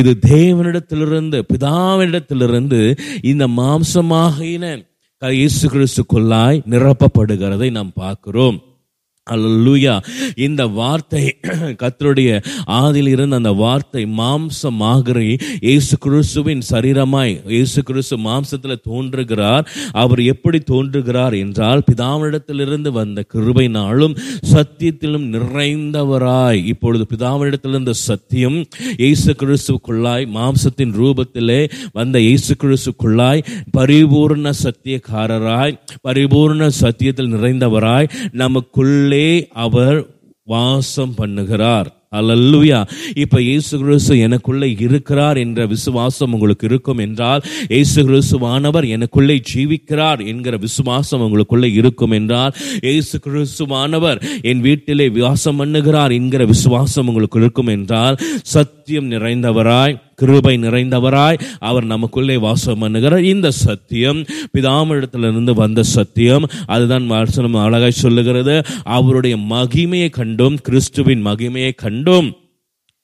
இது தேவனிடத்திலிருந்து பிதாவினிடத்திலிருந்து இந்த மாம்சமாகின இயேசு கிறிஸ்துக்குள்ளாய் நிரப்பப்படுகிறதை நாம் பார்க்கிறோம். அல்லூயா இந்த வார்த்தை கத்தருடைய ஆதியில் இருந்த அந்த வார்த்தை மாம்சமாகிற இயேசு கிறிஸ்துவின் சரீரமாய் இயேசு கிறிஸ்து மாம்சத்தில் தோன்றுகிறார். அவர் எப்படி தோன்றுகிறார் என்றால் பிதாவிடத்திலிருந்து வந்த கிருபைனாலும் சத்தியத்திலும் நிறைந்தவராய். இப்பொழுது பிதாவிடத்திலிருந்து சத்தியம் இயேசு கிறிஸ்துக்குள்ளாய் மாம்சத்தின் ரூபத்திலே வந்த இயேசு கிறிஸ்துக்குள்ளாய் பரிபூர்ண சத்தியக்காரராய் பரிபூர்ண சத்தியத்தில் நிறைந்தவராய் நமக்குள்ளே அவர் வாசம் பண்ணுகிறார். அல்லல்லுயா இப்ப இயேசு கிறிஸ்து எனக்குள்ளே இருக்கிறார் என்ற விசுவாசம் உங்களுக்கு இருக்கும் என்றால் இயேசு கிறிஸ்துவானவர் எனக்குள்ளே ஜீவிக்கிறார் என்கிற விசுவாசம் உங்களுக்குள்ளே இருக்கும் என்றால் இயேசு கிறிஸ்துவானவர் என் வீட்டிலே வாசம் பண்ணுகிறார் என்கிற விசுவாசம் உங்களுக்கு இருக்கும் என்றால் சத்தியம் நிறைந்தவராய் கிருபை நிறைந்தவராய் அவர் நமக்குள்ளே வாசம் பண்ணுகிறார் இந்த சத்தியம் பிதாமிடத்திலிருந்து வந்த சத்தியம் அதுதான் வசனம் அழகாய் சொல்லுகிறது. அவருடைய மகிமையை கண்டும் கிறிஸ்துவின் மகிமையை கண்டும்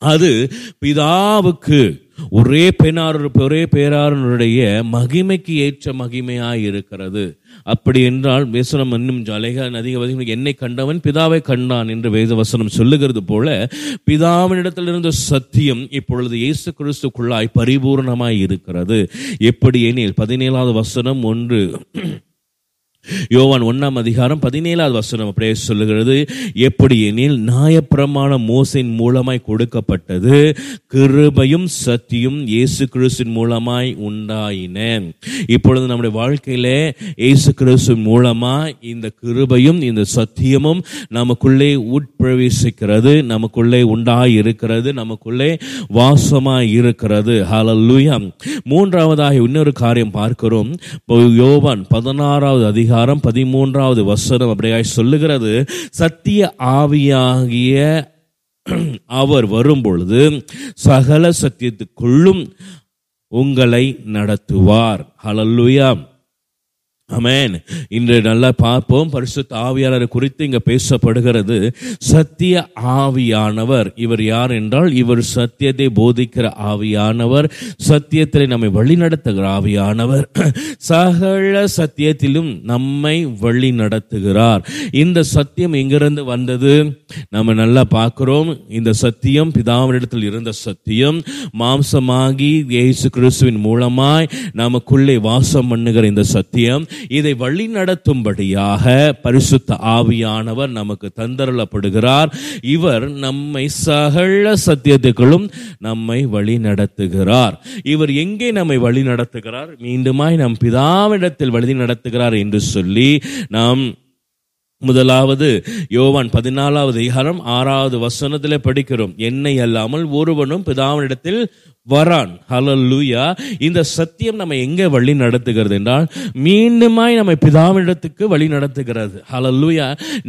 அது பிதாவுக்கு ஒரே பெண்ணார் ஒரே பேராரனுடைய மகிமைக்கு ஏற்ற மகிமையாய் இருக்கிறது அப்படி என்றால் வேசனம் இன்னும் அழக அதிக வசனம் என்னை கண்டவன் பிதாவை கண்டான் என்று வேதவசனம் சொல்லுகிறது போல பிதாவினிடத்தில் இருந்த சத்தியம் இப்பொழுது இயேசு கிறிஸ்துக்குள்ளாய் பரிபூர்ணமாய் இருக்கிறது எப்படி எனில் பதினேழாவது வசனம் ஒன்று யோவான் ஒன்றாம் அதிகாரம் பதினேழாவது வசனம் அப்படியே சொல்லுகிறது. எப்படி எனில் நியாயப்பிரமான மோசின் மூலமாய் கொடுக்கப்பட்டது கிருபையும் சத்தியும் இயேசு கிறிஸ்துவின் மூலமாய் உண்டாயின. இப்பொழுது நம்முடைய வாழ்க்கையிலே இயேசு கிறிஸ்து மூலமாய் இந்த கிருபையும் இந்த சத்தியமும் நமக்குள்ளே உட்பிரவேசிக்கிறது நமக்குள்ளே உண்டாய் இருக்கிறது நமக்குள்ளே வாசமாய் இருக்கிறது ஹalleluya மூன்றாவதாக இன்னொரு காரியம் பார்க்கிறோம். இப்போ யோவான் பதினாறாவது அதிகாரம் பதிமூன்றாவது வசனம் அப்படியாய் சொல்லுகிறது. சத்திய ஆவியாகிய அவர் வரும்பொழுது சகல சத்தியத்துக்குள்ளும் உங்களை நடத்துவார். ஹலல்லுயாம் அமேன் இன்று நல்லா பார்ப்போம். பரிசுத்த ஆவியாளர் குறித்து இங்கே பேசப்படுகிறது. சத்திய ஆவியானவர். இவர் யார் என்றால் இவர் சத்தியத்தை போதிக்கிற ஆவியானவர். சத்தியத்தில் நம்மை வழிநடத்துகிற ஆவியானவர். சகல சத்தியத்திலும் நம்மை வழி நடத்துகிறார் இந்த சத்தியம் எங்கிருந்து வந்தது? நம்ம நல்லா பார்க்கிறோம். இந்த சத்தியம் பிதாவினிடத்தில் இருந்த சத்தியம் மாம்சமாகி இயேசு கிறிஸ்துவின் மூலமாய் நமக்குள்ளே வாசம் பண்ணுகிற இந்த சத்தியம். இதை வழி நடத்தும்படியாக பரிசுத்த ஆவியானவர் நமக்கு தந்தரளப்படுகிறார். இவர் நம்மை சகல சத்தியத்துக்களும் நம்மை வழி நடத்துகிறார். இவர் எங்கே நம்மை வழி நடத்துகிறார்? மீண்டுமாய் நம் பிதாவிடத்தில் வழி நடத்துகிறார் என்று சொல்லி நாம் முதலாவது யோவான் பதினாலாவது அதிகாரம் ஆறாவது வசனத்திலே படிக்கிறோம். என்னை அல்லாமல் ஒருவனும் பிதாவினிடத்தில் வரான். ஹalleluya இந்த சத்தியம் நம்ம எங்கே வழி நடத்துகிறது என்றால் மீண்டுமாய் நம்ம பிதாவிடத்துக்கு வழி நடத்துகிறது. ஹalleluya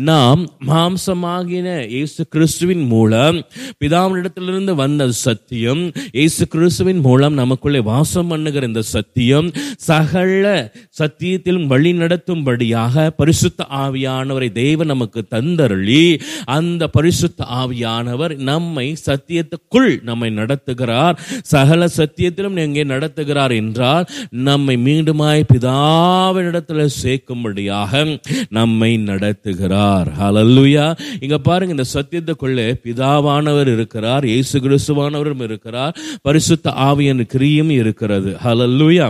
நாம் மாம்சமாகின இயேசு கிறிஸ்துவின் மூலம் பிதாவிடத்திலிருந்து வந்த சத்தியம் இயேசு கிறிஸ்துவின் மூலம் நமக்குள்ளே வாசம் பண்ணுகிற இந்த சத்தியம் சகல சத்தியத்திலும் வழி நடத்தும்படியாக பரிசுத்த ஆவியானவரை தேவன் நமக்கு தந்தருளி அந்த பரிசுத்த ஆவியானவர் நம்மை சத்தியத்துக்குள் நம்மை நடத்துகிறார். சகல சத்தியத்திலும் எங்கே நடத்துகிறார் என்றால் நம்மை மீண்டுமாய் பிதாவினிடத்தில் சேர்க்கும்படியாக நம்மை நடத்துகிறார். ஹலல்லுயா இங்க பாருங்க இந்த சத்தியத்துக்குள்ளே பிதாவானவர் இருக்கிறார் இயேசு கிறிஸ்துவானவரும் இருக்கிறார் பரிசுத்த ஆவியன் கிரியும் இருக்கிறது. ஹலல்லுயா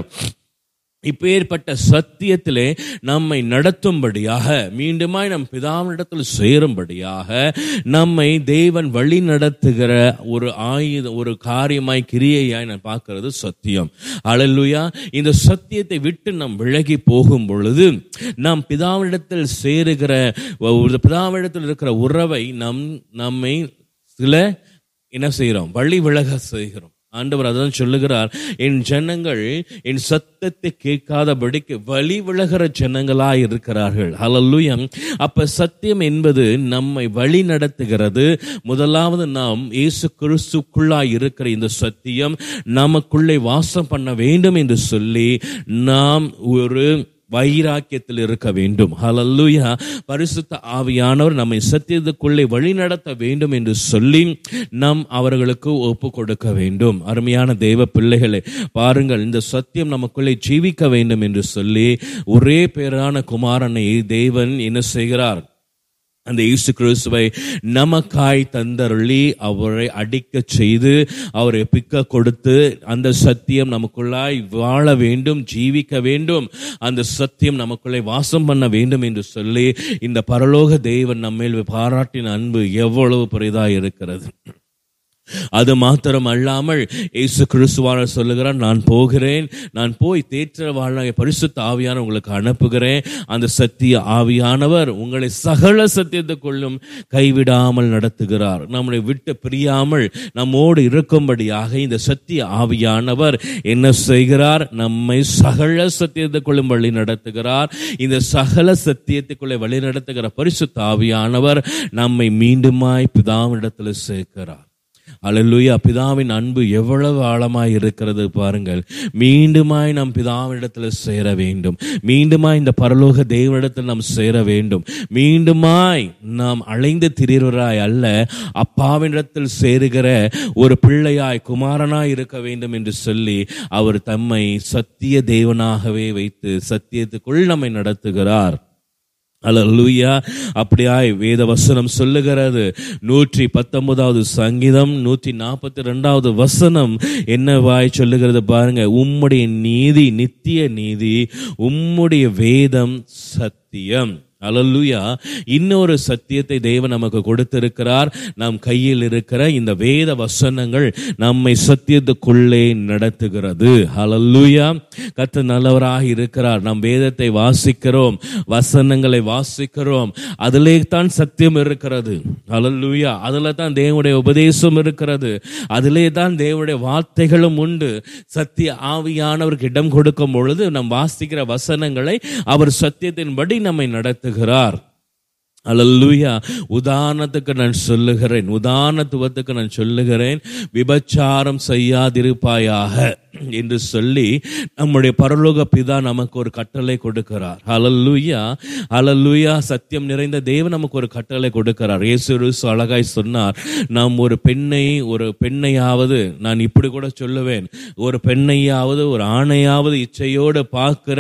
இப்பேற்பட்ட சத்தியத்திலே நம்மை நடத்தும்படியாக மீண்டுமாய் நம் பிதாவினிடத்தில் சேரும்படியாக நம்மை தேவன் வழி நடத்துகிற ஒரு ஆயுத ஒரு காரியமாய் கிரியையாய் நான் பார்க்கறது சத்தியம். அழல்லுயா இந்த சத்தியத்தை விட்டு நாம் விலகி போகும் பொழுது நாம் பிதாவினிடத்தில் சேருகிற ஒரு பிதாவினிடத்தில் இருக்கிற உறவை நம் நம்மை சில என்ன செய்கிறோம்? வழி விலக செய்கிறோம். ஆண்டவர் அதான் சொல்லுகிறார் என் ஜனங்கள் என் சத்தத்தை கேட்காதபடிக்கு வழி விலகிற ஜனங்களாய் இருக்கிறார்கள். ஹலல்லுயம் அப்ப சத்தியம் என்பது நம்மை வழி நடத்துகிறது. முதலாவது நாம் இயேசு கிறிஸ்துக்குள்ளாய் இருக்கிற இந்த சத்தியம் நமக்குள்ளே வாசம் பண்ண வேண்டும் என்று சொல்லி நாம் ஒரு வைராக்கியத்தில் இருக்க வேண்டும். ஹalleluya பரிசுத்த ஆவியானவர் நம்மை சத்தியத்துக்குள்ளே வழிநடத்த வேண்டும் என்று சொல்லி நாம் அவர்களுக்கு ஒப்பு கொடுக்க வேண்டும். அருமையான தெய்வ பிள்ளைகளை பாருங்கள் இந்த சத்தியம் நமக்குள்ளே ஜீவிக்க வேண்டும் என்று சொல்லி ஒரே பேரான குமாரனை தேவன் என்ன செய்கிறார்? அந்த இயேசு கிறிஸ்துவை நமக்காய் தந்தருளி அவரை அடிக்க செய்து அவரை பிக்க கொடுத்து அந்த சத்தியம் நமக்குள்ளாய் வாழ வேண்டும் ஜீவிக்க வேண்டும். அந்த சத்தியம் நமக்குள்ளே வாசம் பண்ண வேண்டும் என்று சொல்லி இந்த பரலோக தெய்வன் நம்மேல் பாராட்டின அன்பு எவ்வளவு பெரிதாக இருக்கிறது அது மாத்திரம் அல்லாமல் இயேசு கிறிஸ்துவான சொல்லுகிறார் நான் போகிறேன் நான் போய் தேற்றவாழ்நாய பரிசுத்த ஆவியான உங்களுக்கு அனுப்புகிறேன். அந்த சத்திய ஆவியானவர் உங்களை சகல சத்தியத்துக்குள்ளும் கைவிடாமல் நடத்துகிறார். நம்மளை விட்டு பிரியாமல் நம்மோடு இருக்கும்படியாக இந்த சத்திய ஆவியானவர் என்ன செய்கிறார்? நம்மை சகல சத்தியத்துக்குள்ளும் வழி நடத்துகிறார். இந்த சகல சத்தியத்துக்குள்ளே வழி நடத்துகிற பரிசுத்த ஆவியானவர் நம்மை மீண்டுமாய் பிதாவிடத்தில் சேர்க்கிறார். அலலுயா பிதாவின் அன்பு எவ்வளவு ஆழமாய் இருக்கிறது பாருங்கள். மீண்டுமாய் நாம் பிதாவிடத்தில் சேர வேண்டும். மீண்டுமாய் இந்த பரலோக தேவனிடத்தில் நாம் சேர வேண்டும். மீண்டுமாய் நாம் அலைந்து திரிவராய் அல்ல அப்பாவினிடத்தில் சேருகிற ஒரு பிள்ளையாய் குமாரனாய் இருக்க வேண்டும் என்று சொல்லி அவர் தம்மை சத்திய தேவனாகவே வைத்து சத்தியத்துக்குள் நம்மை நடத்துகிறார். அல்லூயா அப்படியாய் வேத வசனம் சொல்லுகிறது. நூற்றி பத்தொன்பதாவது சங்கீதம் நூற்றி நாற்பத்தி ரெண்டாவது வசனம் என்னவாய் சொல்லுகிறது பாருங்க. உம்முடைய நீதி நித்திய நீதி உம்முடைய வேதம் சத்தியம். அலல்லுயா இன்னொரு சத்தியத்தை தேவன் நமக்கு கொடுத்திருக்கிறார். நம் கையில் இருக்கிற இந்த வேத வசனங்கள் நம்மை சத்தியத்துக்குள்ளே நடத்துகிறது. அலல்லுயா கத்த நல்லவராக இருக்கிறார். நம் வேதத்தை வாசிக்கிறோம். வசனங்களை வாசிக்கிறோம். அதிலே தான் சத்தியம் இருக்கிறது. அலல்லுயா அதில் தான் தேவனுடைய உபதேசம் இருக்கிறது. அதிலே தான் தேவனுடைய வார்த்தைகளும் உண்டு. சத்திய ஆவியானவருக்கு இடம் கொடுக்கும் பொழுது நம் வாசிக்கிற வசனங்களை அவர் சத்தியத்தின்படி நம்மை நடத்து சொல்லுகிறார். அலல்லூயா உதாரணத்துக்கு நான் சொல்லுகிறேன் உதாரணத்துவத்துக்கு நான் சொல்லுகிறேன் விபச்சாரம் செய்யாதிருப்பாயாக. என்று சொல்லி நம்முடைய பரலோக பிதா நமக்கு ஒரு கட்டளை கொடுக்கிறார். அலல்லுயா அலல்லுயா சத்தியம் நிறைந்த தேவன் நமக்கு ஒரு கட்டளை கொடுக்கிறார். இயேசு அழகாய் சொன்னார் நாம் ஒரு பெண்ணை ஒரு பெண்ணையாவது நான் இப்படி கூட சொல்லுவேன். ஒரு பெண்ணையாவது ஒரு ஆணையாவது இச்சையோடு பார்க்கிற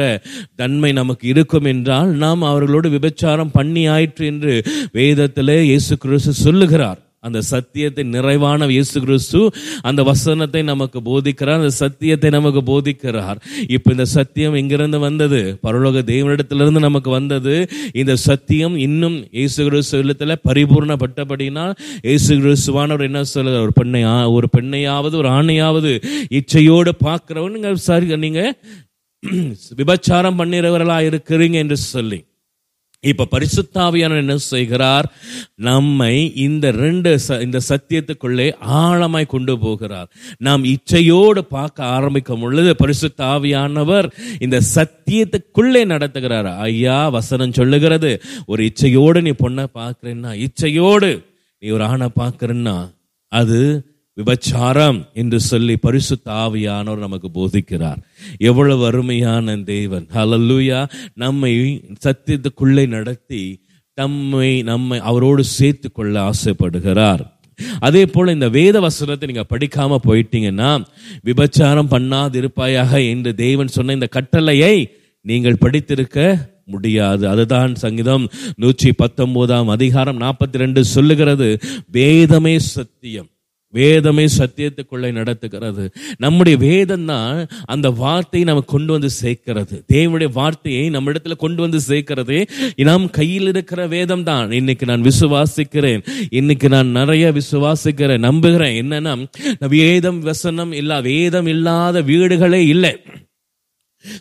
தன்மை நமக்கு இருக்கும் என்றால் நாம் அவர்களோடு விபச்சாரம் பண்ணி ஆயிற்று என்று வேதத்திலே இயேசு கிறிஸ்து சொல்லுகிறார். அந்த சத்தியத்தை நிறைவான இயேசு கிறிஸ்து அந்த வசனத்தை நமக்கு போதிக்கிறார் அந்த சத்தியத்தை நமக்கு போதிக்கிறார். இப்போ இந்த சத்தியம் எங்கிருந்து வந்தது? பரலோக தேவனிடத்திலிருந்து நமக்கு வந்தது. இந்த சத்தியம் இன்னும் இயேசு கிறிஸ்து இல்லத்தில் பரிபூர்ணப்பட்டபடினா இயேசு கிறிஸ்துவானவர் என்ன சொல்லுகிறார் ஒரு பெண்ணை ஒரு பெண்ணையாவது ஒரு ஆணையாவது இச்சையோடு பார்க்கிறவன் நீங்க சரி விபச்சாரம் பண்ணுறவர்களாக இருக்கிறீங்க என்று சொல்லி. இப்ப பரிசுத்தாவியானவர் என்ன செய்கிறார்? நம்மை இந்த ரெண்டு ச- இந்த சத்தியத்துக்குள்ளே ஆழமாய் கொண்டு போகிறார். நாம் இச்சையோடு பார்க்க ஆரம்பிக்கும் பொழுது பரிசுத்தாவியானவர் இந்த சத்தியத்துக்குள்ளே நடத்துகிறார். ஐயா வசனம் சொல்லுகிறது ஒரு இச்சையோடு நீ பொண்ணை பார்க்குறேன்னா இச்சையோடு நீ ஒரு ஆணை பார்க்குறேன்னா அது விபச்சாரம் என்று சொல்லி பரிசு தாவியானவர் நமக்கு போதிக்கிறார். எவ்வளவு அருமையான தேவன். ஹலல்லூயா நம்மை சத்தியத்துக்குள்ளே நடத்தி நம்மை நம்மை அவரோடு சேர்த்து கொள்ள ஆசைப்படுகிறார். அதே போல இந்த வேத வசனத்தை நீங்க படிக்காம போயிட்டீங்கன்னா விபச்சாரம் பண்ணாதிருப்பாயாக என்று தேவன் சொன்ன இந்த கட்டளையை நீங்கள் படித்திருக்க முடியாது. அதுதான் சங்கீதம் நூற்றி பத்தொன்பதாம் அதிகாரம் நாற்பத்தி ரெண்டு சொல்லுகிறது வேதமே சத்தியம். வேதமே சத்தியத்துக்குள்ளே நடத்துகிறது. நம்முடைய வேதம் தான் அந்த வார்த்தையை நம்ம கொண்டு வந்து சேர்க்கிறது. தேவனுடைய வார்த்தையை நம்ம இடத்துல கொண்டு வந்து சேர்க்கிறது. நம் கையில் இருக்கிற வேதம் தான். இன்னைக்கு நான் விசுவாசிக்கிறேன். இன்னைக்கு நான் நிறைய விசுவாசிக்கிறேன். நம்புகிறேன். என்னன்னா வேதம் வசனம் இல்ல வேதம் இல்லாத வீடுகளே இல்லை.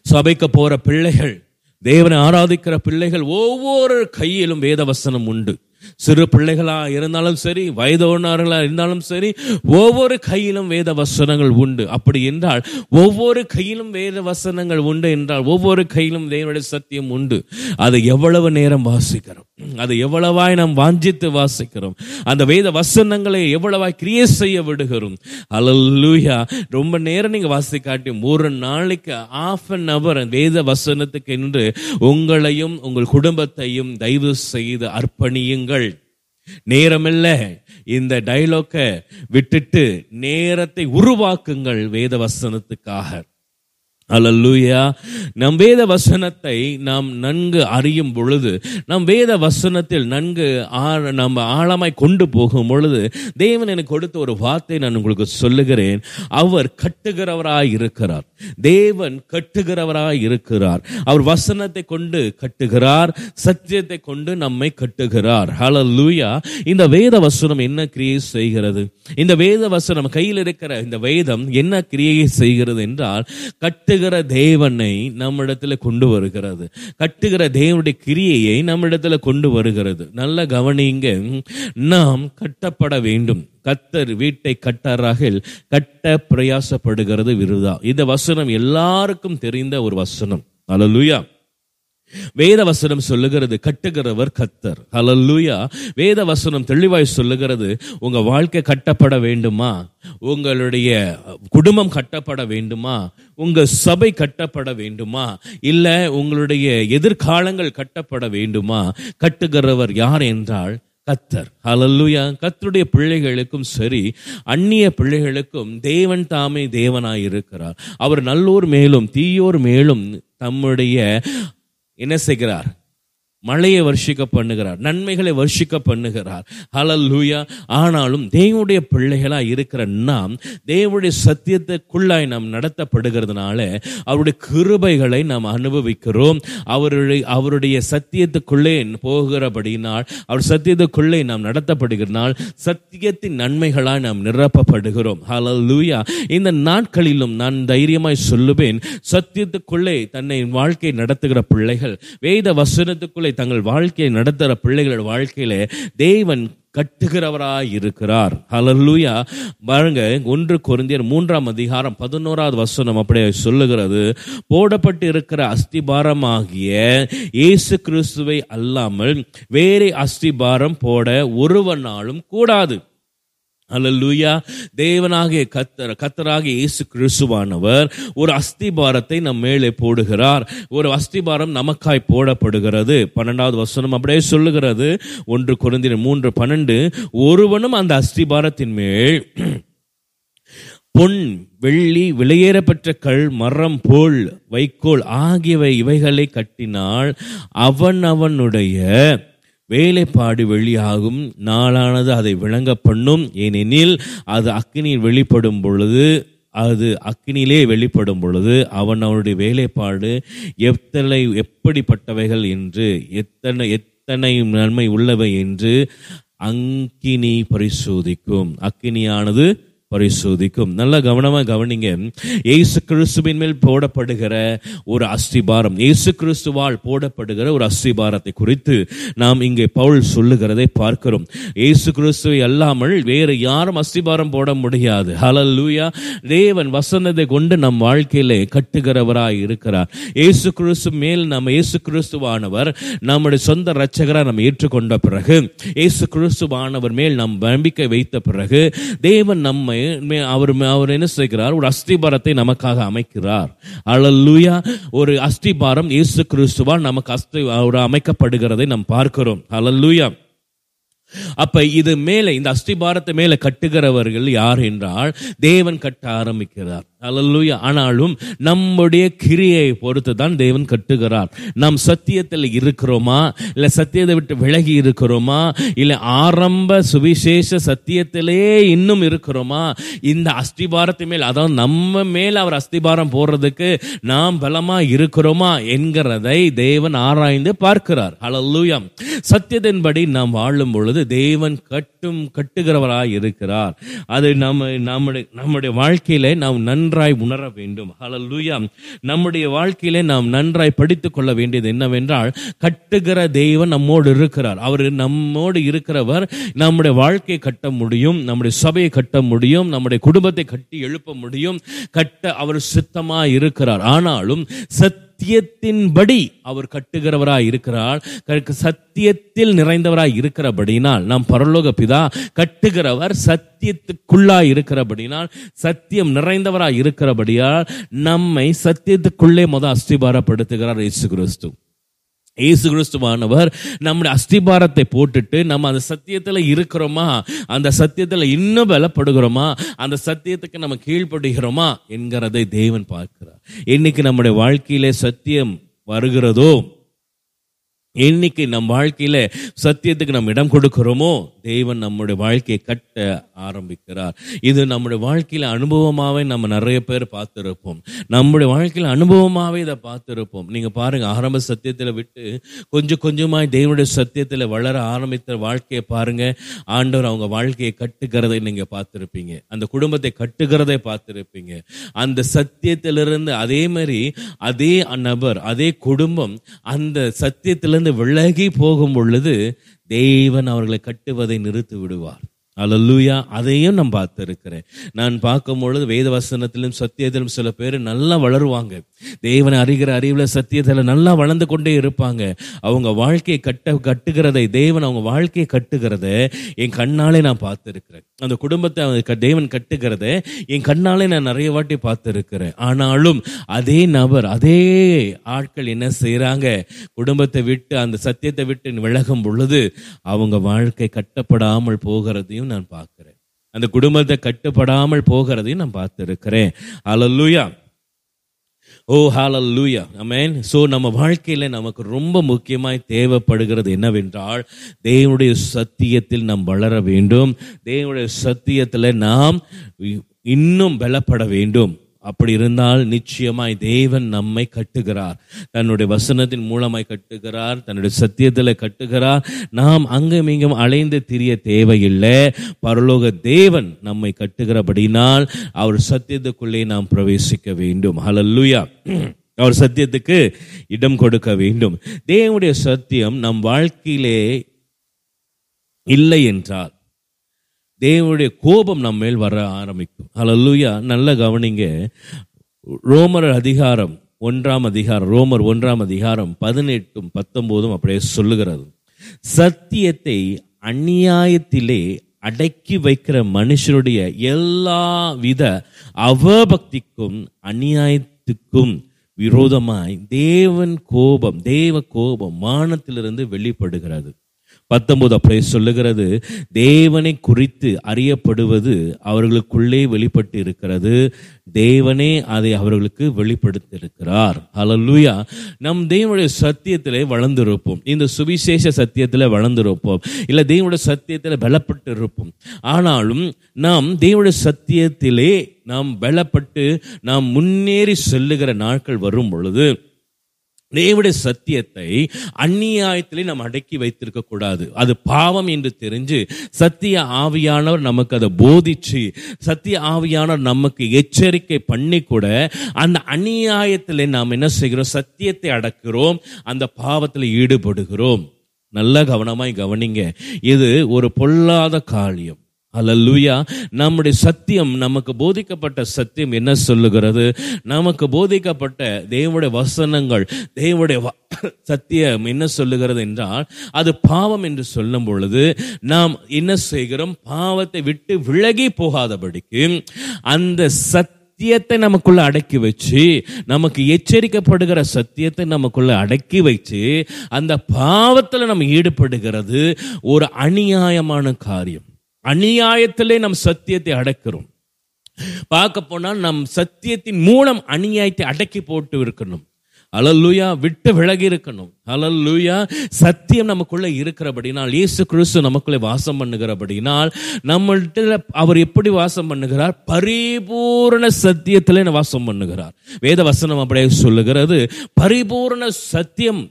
சபைக்கு போற பிள்ளைகள் தேவனை ஆராதிக்கிற பிள்ளைகள் ஒவ்வொரு கையிலும் வேத வசனம் உண்டு. சிறு பிள்ளைகளா இருந்தாலும் சரி வயதோனர்களா இருந்தாலும் சரி ஒவ்வொரு கையிலும் வேத வசனங்கள் உண்டு. அப்படி என்றால் ஒவ்வொரு கையிலும் வேத வசனங்கள் உண்டு என்றால் ஒவ்வொரு கையிலும் தேவனுடைய சத்தியம் உண்டு. அதை எவ்வளவு நேரம் வாசிக்கிறோம்? அதை எவ்வளவாய் நாம் வாஞ்சித்து வாசிக்கிறோம்? அந்த வேத வசனங்களை எவ்வளவாய் கிரியே செய்ய விடுகிறோம்? அலல்லூயா ரொம்ப நேரம் நீங்க வாசிக்காட்டி ஒரு நாளைக்கு ஆஃப் அன் அவர் வேத வசனத்துக்கு என்று உங்களையும் உங்கள் குடும்பத்தையும் தயவு செய்து அர்ப்பணியுங்கள். நேரமில்ல இந்த டைலாக்க விட்டுட்டு நேரத்தை உருவாக்குங்கள் வேத வசனத்துக்காக அல்லூயா நம் வேத வசனத்தை நாம் நன்கு அறியும் பொழுது நம் வேத வசனத்தில் நன்கு ஆழ- நம்ம ஆழமாய் கொண்டு போகும் பொழுது தேவன் எனக்கு கொடுத்த ஒரு வார்த்தை நான் உங்களுக்கு சொல்லுகிறேன். அவர் கட்டுகிறவராய் இருக்கிறார். தேவன் கட்டுகிறவராய் இருக்கிறார். அவர் வசனத்தை கொண்டு கட்டுகிறார். சத்தியத்தை கொண்டு நம்மை கட்டுகிறார். ஹalleluya இந்த வேத வசனம் என்ன கிரியை செய்கிறது? இந்த வேத வசனம் கையில் இருக்கிற இந்த வேதம் என்ன கிரியை செய்கிறது என்றால் கட்டுகிற தேவனை நம்மிடத்துல கொண்டு வருகிறது. கட்டுகிற தேவனுடைய கிரியையை நம்மிடத்துல கொண்டு வருகிறது. நல்ல கவனிங்க. நாம் கட்டப்பட வேண்டும். கத்தர் வீட்டை கட்டாராகில் கட்ட பிரயாசப்படுகிறது விருதா. இந்த வசனம் எல்லாருக்கும் தெரிந்த ஒரு வசனம். அலலுயா வேதவசனம் சொல்லுகிறது கட்டுகிறவர் கத்தர். ஹலல்லூயா வேதவசனம் தெளிவாய் சொல்லுகிறது உங்க வாழ்க்கை கட்டப்பட வேண்டுமா? உங்களுடைய குடும்பம் கட்டப்பட வேண்டுமா? உங்க சபை கட்டப்பட வேண்டுமா? இல்ல உங்களுடைய எதிர்காலங்கள் கட்டப்பட வேண்டுமா? கட்டுகிறவர் யார் என்றால் கத்தர். ஹலல்லுயா கத்தருடைய பிள்ளைகளுக்கும் சரி அந்நிய பிள்ளைகளுக்கும் தேவன் தாமே தேவனாய் இருக்கிறார் அவர் நல்லோர் மேலும் தீயோர் மேலும் தம்முடைய என்ன செய்கிறார் மழையை வர்ஷிக்க பண்ணுகிறார் நன்மைகளை வர்ஷிக்க பண்ணுகிறார். ஹalleluya ஆனாலும் தேவனுடைய பிள்ளைகளாக இருக்கிற நாம் தேவனுடைய சத்தியத்துக்குள்ளாய் நாம் நடத்தப்படுகிறதுனால அவருடைய கிருபைகளை நாம் அனுபவிக்கிறோம். அவருடைய அவருடைய சத்தியத்துக்குள்ளே போகிறபடினால் அவர் சத்தியத்துக்குள்ளே நாம் நடத்தப்படுகிறனால் சத்தியத்தின் நன்மைகளாய் நாம் நிரப்பப்படுகிறோம். ஹalleluya இந்த நாட்களிலும் நான் தைரியமாய் சொல்லுவேன் சத்தியத்துக்குள்ளே தன்னை வாழ்க்கை நடத்துகிற பிள்ளைகள் வேத வசனத்துக்குள்ளே தங்கள் வாழ்க்கையை நடத்துகிற பிள்ளைகளோட வாழ்க்கையில தேவன் கட்டுகிறவராய் இருக்கிறார். ஹலல்லூயா பாருங்க ஒன்று குருந்தியர் மூன்றாம் அதிகாரம் பதினோராவது வசனம் அப்படியே சொல்லுகிறது. போடப்பட்டு இருக்கிற அஸ்திபாரமாகிய இயேசு கிறிஸ்துவை அல்லாமல் வேறே அஸ்திபாரம் போட ஒருவனாலும் கூடாது. அல்லேலூயா தேவனாகிய கத்தர் கத்தராகிய இயேசு கிறிஸ்துவானவர் ஒரு அஸ்திபாரத்தை நம் மேலே போடுகிறார். ஒரு அஸ்திபாரம் நமக்காய் போடப்படுகிறது. பன்னெண்டாவது வசனம் அப்படியே சொல்லுகிறது. ஒன்று குறைந்தின மூன்று பன்னெண்டு. ஒருவனும் அந்த அஸ்திபாரத்தின் மேல் பொன் வெள்ளி விலையேறப்பெற்ற கல் மரம் போல் வைக்கோல் ஆகியவை இவைகளை கட்டினால் அவன் அவனுடைய வேலைப்பாடு வெளியாகும். நாளானது அதை விளங்க பண்ணும் ஏனெனில் அது அக்னியில் வெளிப்படும் பொழுது அது அக்னியிலே வெளிப்படும் பொழுது அவன் அவனுடைய வேலைப்பாடு எத்தனை எப்படிப்பட்டவைகள் என்று எத்தனை எத்தனை நன்மை உள்ளவை என்று அங்கினி பரிசோதிக்கும். அக்கினியானது பரிசோதிக்கும். நல்லா கவனமாக கவனிங்க. இயேசு கிறிஸ்துவின் மேல் போடப்படுகிற ஒரு அஸ்திபாரம் இயேசு கிறிஸ்துவால் போடப்படுகிற ஒரு அஸ்திபாரத்தை குறித்து நாம் இங்கே பவுல் சொல்லுகிறதை பார்க்கிறோம். இயேசு கிறிஸ்துவை அல்லாமல் வேறு யாரும் அஸ்திபாரம் போட முடியாது. ஹalleluya தேவன் வசந்ததை கொண்டு நம் வாழ்க்கையிலே கட்டுகிறவராய் இருக்கிறார். இயேசு கிறிஸ்து மேல் நம்ம இயேசு கிறிஸ்துவானவர் நம்முடைய சொந்த இரட்சகராக நம்ம ஏற்றுக்கொண்ட பிறகு இயேசு கிறிஸ்துவானவர் மேல் நம் நம்பிக்கை வைத்த பிறகு தேவன் நம்மை அவர் அவர் என்ன செய்கிறார் ஒரு அஸ்திபாரத்தை நமக்காக அமைக்கிறார். அல்லேலூயா ஒரு அஸ்திபாரம் இயேசு கிறிஸ்துவால் நமக்கு அஸ்தி ஒரு அமைக்கப்படுகிறதை நாம் பார்க்கிறோம். அல்லேலூயா அப்ப இது மேலே இந்த அஸ்திபாரத்தை மேலே கட்டுகிறவர்கள் யார் என்றால் தேவன் கட்ட ஆரம்பிக்கிறார். அலல்லுயா. ஆனாலும் நம்முடைய கிரியை பொறுத்து தான் தேவன் கட்டுகிறார். நாம் சத்தியத்தில் இருக்கிறோமா? இல்லை சத்தியத்தை விட்டு விலகி இருக்கிறோமா? இல்லை ஆரம்ப சுவிசேஷ சத்தியத்திலே இன்னும் இருக்கிறோமா? இந்த அஸ்திபாரத்தை மேல் அதாவது நம்ம மேல் அவர் அஸ்திபாரம் போடுறதுக்கு நாம் பலமாக இருக்கிறோமா என்கிறதை தேவன் ஆராய்ந்து பார்க்கிறார். அல்லேலூயா. சத்தியத்தின்படி நாம் வாழும் பொழுது தேவன் கட்டும் கட்டுகிறவராக இருக்கிறார். அது நம்ம நம்முடைய நம்முடைய வாழ்க்கையில நாம் நன்றாய் உணர வேண்டும். ஹalleluya நம்முடைய வாழ்க்கையிலே நாம் நன்றாய் படித்துக் கொள்ள வேண்டியது என்னவென்றால் கட்டுகிற தெய்வன் நம்மோடு இருக்கிறார். அவர் நம்மோடு இருக்கிறவர் நம்முடைய வாழ்க்கையை கட்ட முடியும் நம்முடைய சபையை கட்ட முடியும் நம்முடைய குடும்பத்தை கட்டி எழுப்ப முடியும். கட்ட அவர் சித்தமா இருக்கிறார். ஆனாலும் சத்தியத்தின்படி அவர் கட்டுகிறவராய் இருக்கிறார். சத்தியத்தில் நிறைந்தவராய் இருக்கிறபடினால் நாம் பரலோக பிதா கட்டுகிறவர் சத்தியத்துக்குள்ளாய் இருக்கிறபடினால் சத்தியம் நிறைந்தவராய் இருக்கிறபடியால் நம்மை சத்தியத்துக்குள்ளே முத அஸ்திபாரப்படுத்துகிறார் இயேசு கிறிஸ்து இயேசு கிறிஸ்துவானவர் நம்முடைய அஸ்திபாரத்தை போட்டுட்டு நம்ம அந்த சத்தியத்தில் இருக்கிறோமா? அந்த சத்தியத்தில் இன்னும் பலப்படுகிறோமா? அந்த சத்தியத்துக்கு நம்ம கீழ்ப்படுகிறோமா? என்கிறதை தேவன் பார்க்கிறார். இன்னைக்கு நம்முடைய வாழ்க்கையிலே சத்தியம் வருகிறதோ? இன்னைக்கு நம் வாழ்க்கையில சத்தியத்துக்கு நம்ம இடம் கொடுக்கிறோமோ? தேவன் நம்முடைய வாழ்க்கையை கட்ட ஆரம்பிக்கிறார். இது நம்முடைய வாழ்க்கையில அனுபவமாவே நம்ம நிறைய பேர் பார்த்துருப்போம். நம்முடைய வாழ்க்கையில அனுபவமாவே இதை பார்த்துருப்போம். நீங்க பாருங்க ஆரம்ப சத்தியத்துல விட்டு கொஞ்சம் கொஞ்சமாய் தேவனுடைய சத்தியத்துல வளர ஆரம்பித்த வாழ்க்கையை பாருங்க. ஆண்டவர் அவங்க வாழ்க்கையை கட்டுக்கிறதை நீங்க பார்த்துருப்பீங்க. அந்த குடும்பத்தை கட்டுக்கிறதை பார்த்துருப்பீங்க. அந்த சத்தியத்திலிருந்து அதே மாதிரி அதே நபர் அதே குடும்பம் அந்த சத்தியத்திலிருந்து விலகி போகும் பொழுது தேவன் அவர்களை கட்டுவதை நிறுத்தி விடுவார் அலல்லூயா அதையும் நான் பார்த்துருக்கிறேன். நான் பார்க்கும் பொழுது வேத வசனத்திலும் சத்தியத்திலும் சில பேர் நல்லா வளருவாங்க. தேவனை அறிகிற அறிவில் சத்தியத்தில் நல்லா வளர்ந்து கொண்டே இருப்பாங்க. அவங்க வாழ்க்கையை கட்ட கட்டுகிறதை தேவன் அவங்க வாழ்க்கையை கட்டுகிறத என் கண்ணாலே நான் பார்த்துருக்கிறேன். அந்த குடும்பத்தை அவங்க க- தேவன் கட்டுகிறத என் கண்ணாலே நான் நிறைய வாட்டி பார்த்துருக்கிறேன். ஆனாலும் அதே நபர் அதே ஆட்கள் என்ன செய்கிறாங்க குடும்பத்தை விட்டு அந்த சத்தியத்தை விட்டு விலகும் பொழுது அவங்க வாழ்க்கை கட்டப்படாமல் போகிறதையும் நான் பார்க்கிறேன். அந்த குடும்பத்தை கட்டுப்படாமல் போகிறதையும் நான் பார்த்துருக்கிறேன். அல்லூயா ஓ ஹாலல்லூயா அமேன் ஸோ நம்ம வாழ்க்கையில் நமக்கு ரொம்ப முக்கியமாய் தேவைப்படுகிறது என்னவென்றால் தேவனுடைய சத்தியத்தில் நாம் வளர வேண்டும். தேவனுடைய சத்தியத்தில் நாம் இன்னும் பலப்பட வேண்டும். அப்படி இருந்தால் நிச்சயமாய் தேவன் நம்மை கட்டுகிறார். தன்னுடைய வசனத்தின் மூலமாய் கட்டுகிறார் தன்னுடைய சத்தியத்தில் கட்டுகிறார். நாம் அங்கும் இங்கும் அலைந்து திரிய தேவையில்லை. பரலோக தேவன் நம்மை கட்டுகிறபடினால் அவர் சத்தியத்துக்குள்ளே நாம் பிரவேசிக்க வேண்டும். ஹலல்லுயா அவர் சத்தியத்துக்கு இடம் கொடுக்க வேண்டும். தேவனுடைய சத்தியம் நம் வாழ்க்கையிலே இல்லை என்றால் தேவனுடைய கோபம் நம்ம மேல் வர ஆரம்பிக்கும். ஹalleluya நல்ல கவனிங்க. ரோமர் அதிகாரம் ஒன்றாம் அதிகாரம் ரோமர் ஒன்றாம் அதிகாரம் பதினெட்டும் பத்தொம்போதும் அப்படியே சொல்லுகிறது. சத்தியத்தை அநியாயத்திலே அடக்கி வைக்கிற மனுஷருடைய எல்லா வித அவபக்திக்கும் அநியாயத்துக்கும் விரோதமாய் தேவன் கோபம் தேவ கோபம் வானத்திலிருந்து வெளிப்படுகிறது. பத்தொன்பது அப்படியே சொல்லுகிறது. தேவனை குறித்து அறியப்படுவது அவர்களுக்குள்ளே வெளிப்பட்டு இருக்கிறது தேவனே அதை அவர்களுக்கு வெளிப்படுத்தியிருக்கிறார். ஹalleluya நம் தேவனுடைய சத்தியத்திலே வளர்ந்திருப்போம். இந்த சுவிசேஷ சத்தியத்தில் வளர்ந்திருப்போம். இல்லை தேவனுடைய சத்தியத்தில் பலப்பட்டு இருப்போம் ஆனாலும் நாம் தேவனுடைய சத்தியத்திலே நாம் பலப்பட்டு நாம் முன்னேறி செல்லுகிற நாட்கள் வரும் பொழுது தேவடைய சத்தியத்தை அந்நியாயத்திலே நம்ம அடக்கி வைத்திருக்க கூடாது. அது பாவம் என்று தெரிஞ்சு சத்திய ஆவியானவர் நமக்கு அதை போதிச்சு சத்திய ஆவியானவர் நமக்கு எச்சரிக்கை பண்ணி கூட அந்த அந்நியாயத்தில் நாம் என்ன செய்கிறோம்? சத்தியத்தை அடக்கிறோம் அந்த பாவத்தில் ஈடுபடுகிறோம். நல்ல கவனமாய் கவனிங்க. இது ஒரு பொல்லாத காரியம். அல்லூயா நம்முடைய சத்தியம் நமக்கு போதிக்கப்பட்ட சத்தியம் என்ன சொல்லுகிறது? நமக்கு போதிக்கப்பட்ட தேவனுடைய வசனங்கள் தேவனுடைய வ- சத்தியம் என்ன சொல்லுகிறது என்றால் அது பாவம் என்று சொல்லும் பொழுது நாம் என்ன செய்கிறோம்? பாவத்தை விட்டு விலகி போகாதபடிக்கு அந்த சத் சத்தியத்தை நமக்குள்ள அடக்கி வச்சு நமக்கு எச்சரிக்கப்படுகிற சத்தியத்தை நமக்குள்ள அடக்கி வச்சு அந்த பாவத்தில் நம்ம ஈடுபடுகிறது ஒரு அநியாயமான காரியம். அநியாயத்திலே நம் சத்தியத்தை அடக்கிறோம். பார்க்க போனால் நம் சத்தியத்தின் மூலம் அநியாயத்தை அடக்கி போட்டு இருக்கணும். அலல்லுயா விட்டு விலகி இருக்கணும். அலல்லுயா சத்தியம் நமக்குள்ள இருக்கிறபடினால் இயேசு கிறிஸ்து நமக்குள்ளே வாசம் பண்ணுகிறபடினால் நம்மள்கிட்ட அவர் எப்படி வாசம் பண்ணுகிறார்? பரிபூரண சத்தியத்திலே வாசம் பண்ணுகிறார். வேத வசனம் அப்படியே சொல்லுகிறது பரிபூரண சத்தியம்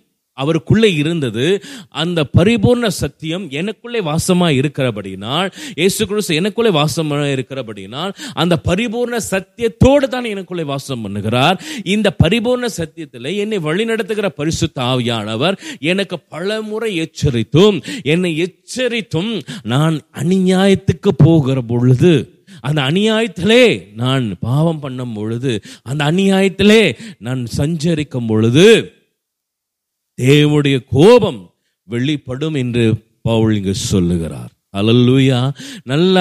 அவருக்குள்ளே இருந்தது. அந்த பரிபூர்ண சத்தியம் எனக்குள்ளே வாசமாக இருக்கிறபடினால் இயேசு கிறிஸ்து எனக்குள்ளே வாசமாக இருக்கிறபடினால் அந்த பரிபூர்ண சத்தியத்தோடு தான் எனக்குள்ளே வாசம் பண்ணுகிறார். இந்த பரிபூர்ண சத்தியத்தில் என்னை வழிநடத்துகிற பரிசுத்த ஆவியானவர் எனக்கு பலமுறை எச்சரித்தும் என்னை எச்சரித்தும் நான் அநியாயத்துக்கு போகிற பொழுது அந்த அநியாயத்திலே நான் பாவம் பண்ணும் பொழுது அந்த அநியாயத்திலே நான் சஞ்சரிக்கும் பொழுது தேவனுடைய கோபம் வெளிப்படும் என்று பவுல் இங்கு சொல்லுகிறார். அலல்லூயா நல்ல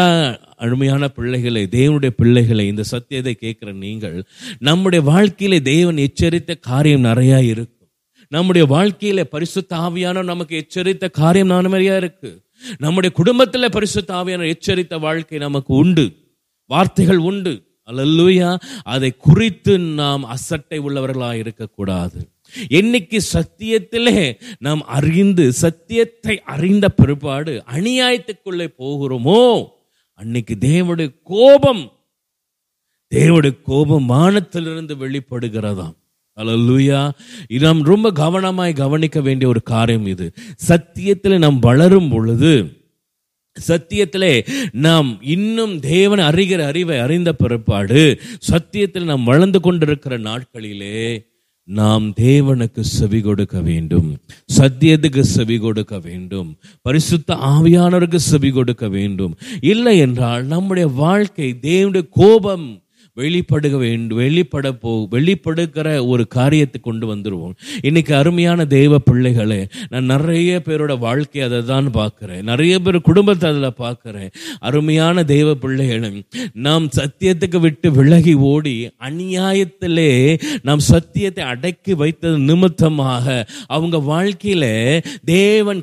அருமையான பிள்ளைகளை தேவனுடைய பிள்ளைகளை இந்த சத்தியத்தை கேட்குற நீங்கள் நம்முடைய வாழ்க்கையில தேவன் எச்சரித்த காரியம் நிறையா இருக்கும் நம்முடைய வாழ்க்கையில பரிசுத்த ஆவியான நமக்கு எச்சரித்த காரியம் நிறையா இருக்கு. நம்முடைய குடும்பத்துல பரிசுத்த ஆவியான எச்சரித்த வாழ்க்கை நமக்கு உண்டு. வார்த்தைகள் உண்டு. அலல்லூயா அதை குறித்து நாம் அசட்டை உள்ளவர்களாக இருக்கக்கூடாது. என்னைக்கு சத்தியத்திலே நாம் அறிந்து சத்தியத்தை அறிந்த பிற்பாடு அநியாயத்துக்குள்ளே போகிறோமோ? அன்னைக்கு தேவனுடைய கோபம் தேவனுடைய கோபம் வானத்திலிருந்து வெளிப்படுகிறதாம். அல்லூயா இது நாம் ரொம்ப கவனமாய் கவனிக்க வேண்டிய ஒரு காரியம் இது. சத்தியத்தில் நாம் வளரும் பொழுது சத்தியத்திலே நாம் இன்னும் தேவன் அறிகிற அறிவை அறிந்த பிறப்பாடு சத்தியத்தில் நாம் வளர்ந்து கொண்டிருக்கிற நாட்களிலே நாம் தேவனுக்கு செவி கொடுக்க வேண்டும். சத்தியத்துக்கு செவி கொடுக்க வேண்டும். பரிசுத்த ஆவியானவருக்கு செவி கொடுக்க வேண்டும். இல்லை என்றால் நம்முடைய வாழ்க்கை தேவனுடைய கோபம் வெளிப்படுக வேண்டும் வெளிப்பட போ வெளிப்படுகிற ஒரு காரியத்தை கொண்டு வந்துடுவோம் இன்னைக்கு அருமையான தெய்வ பிள்ளைகளே நான் நிறைய பேரோட வாழ்க்கை அதை தான் பார்க்குறேன். நிறைய பேர் குடும்பத்தை அதில் பார்க்குறேன். அருமையான தெய்வ பிள்ளைகளும் நாம் சத்தியத்துக்கு விட்டு விலகி ஓடி அநியாயத்திலே நாம் சத்தியத்தை அடக்கி வைத்தது நிமித்தமாக அவங்க வாழ்க்கையில தேவன்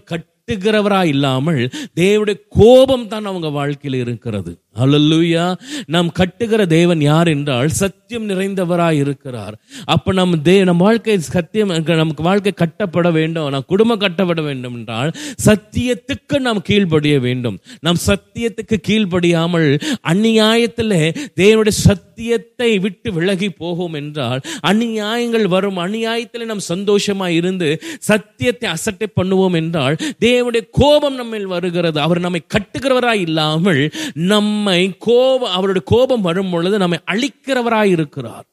கட்டுகிறவரா இல்லாமல் தேவனுடைய கோபம் தான் அவங்க வாழ்க்கையில் இருக்கிறது. அல்லூயா நாம் கட்டுகிற தேவன் யார் என்றால் சத்தியம் நிறைந்தவராய் இருக்கிறார். அப்ப நம்ம தே நம் வாழ்க்கை சத்தியம் நமக்கு வாழ்க்கை கட்டப்பட வேண்டும் நம் குடும்பம் கட்டப்பட வேண்டும் என்றால் சத்தியத்துக்கு நாம் கீழ்ப்படிய வேண்டும். நாம் சத்தியத்துக்கு கீழ்ப்படியாமல் அந்நியாயத்தில் தேவனுடைய சத்தியத்தை விட்டு விலகி போகும் என்றால் அநியாயங்கள் வரும் அநியாயத்தில் நாம் சந்தோஷமா இருந்து சத்தியத்தை அசட்டை பண்ணுவோம் என்றால் தேவனுடைய கோபம் நம்ம வருகிறது. அவர் நம்மை கட்டுகிறவராய் இல்லாமல் நம்மை கோபம் அவருடைய கோபம் வரும் பொழுது நம்மை அழிக்கிறவராய் இருக்கிறார்.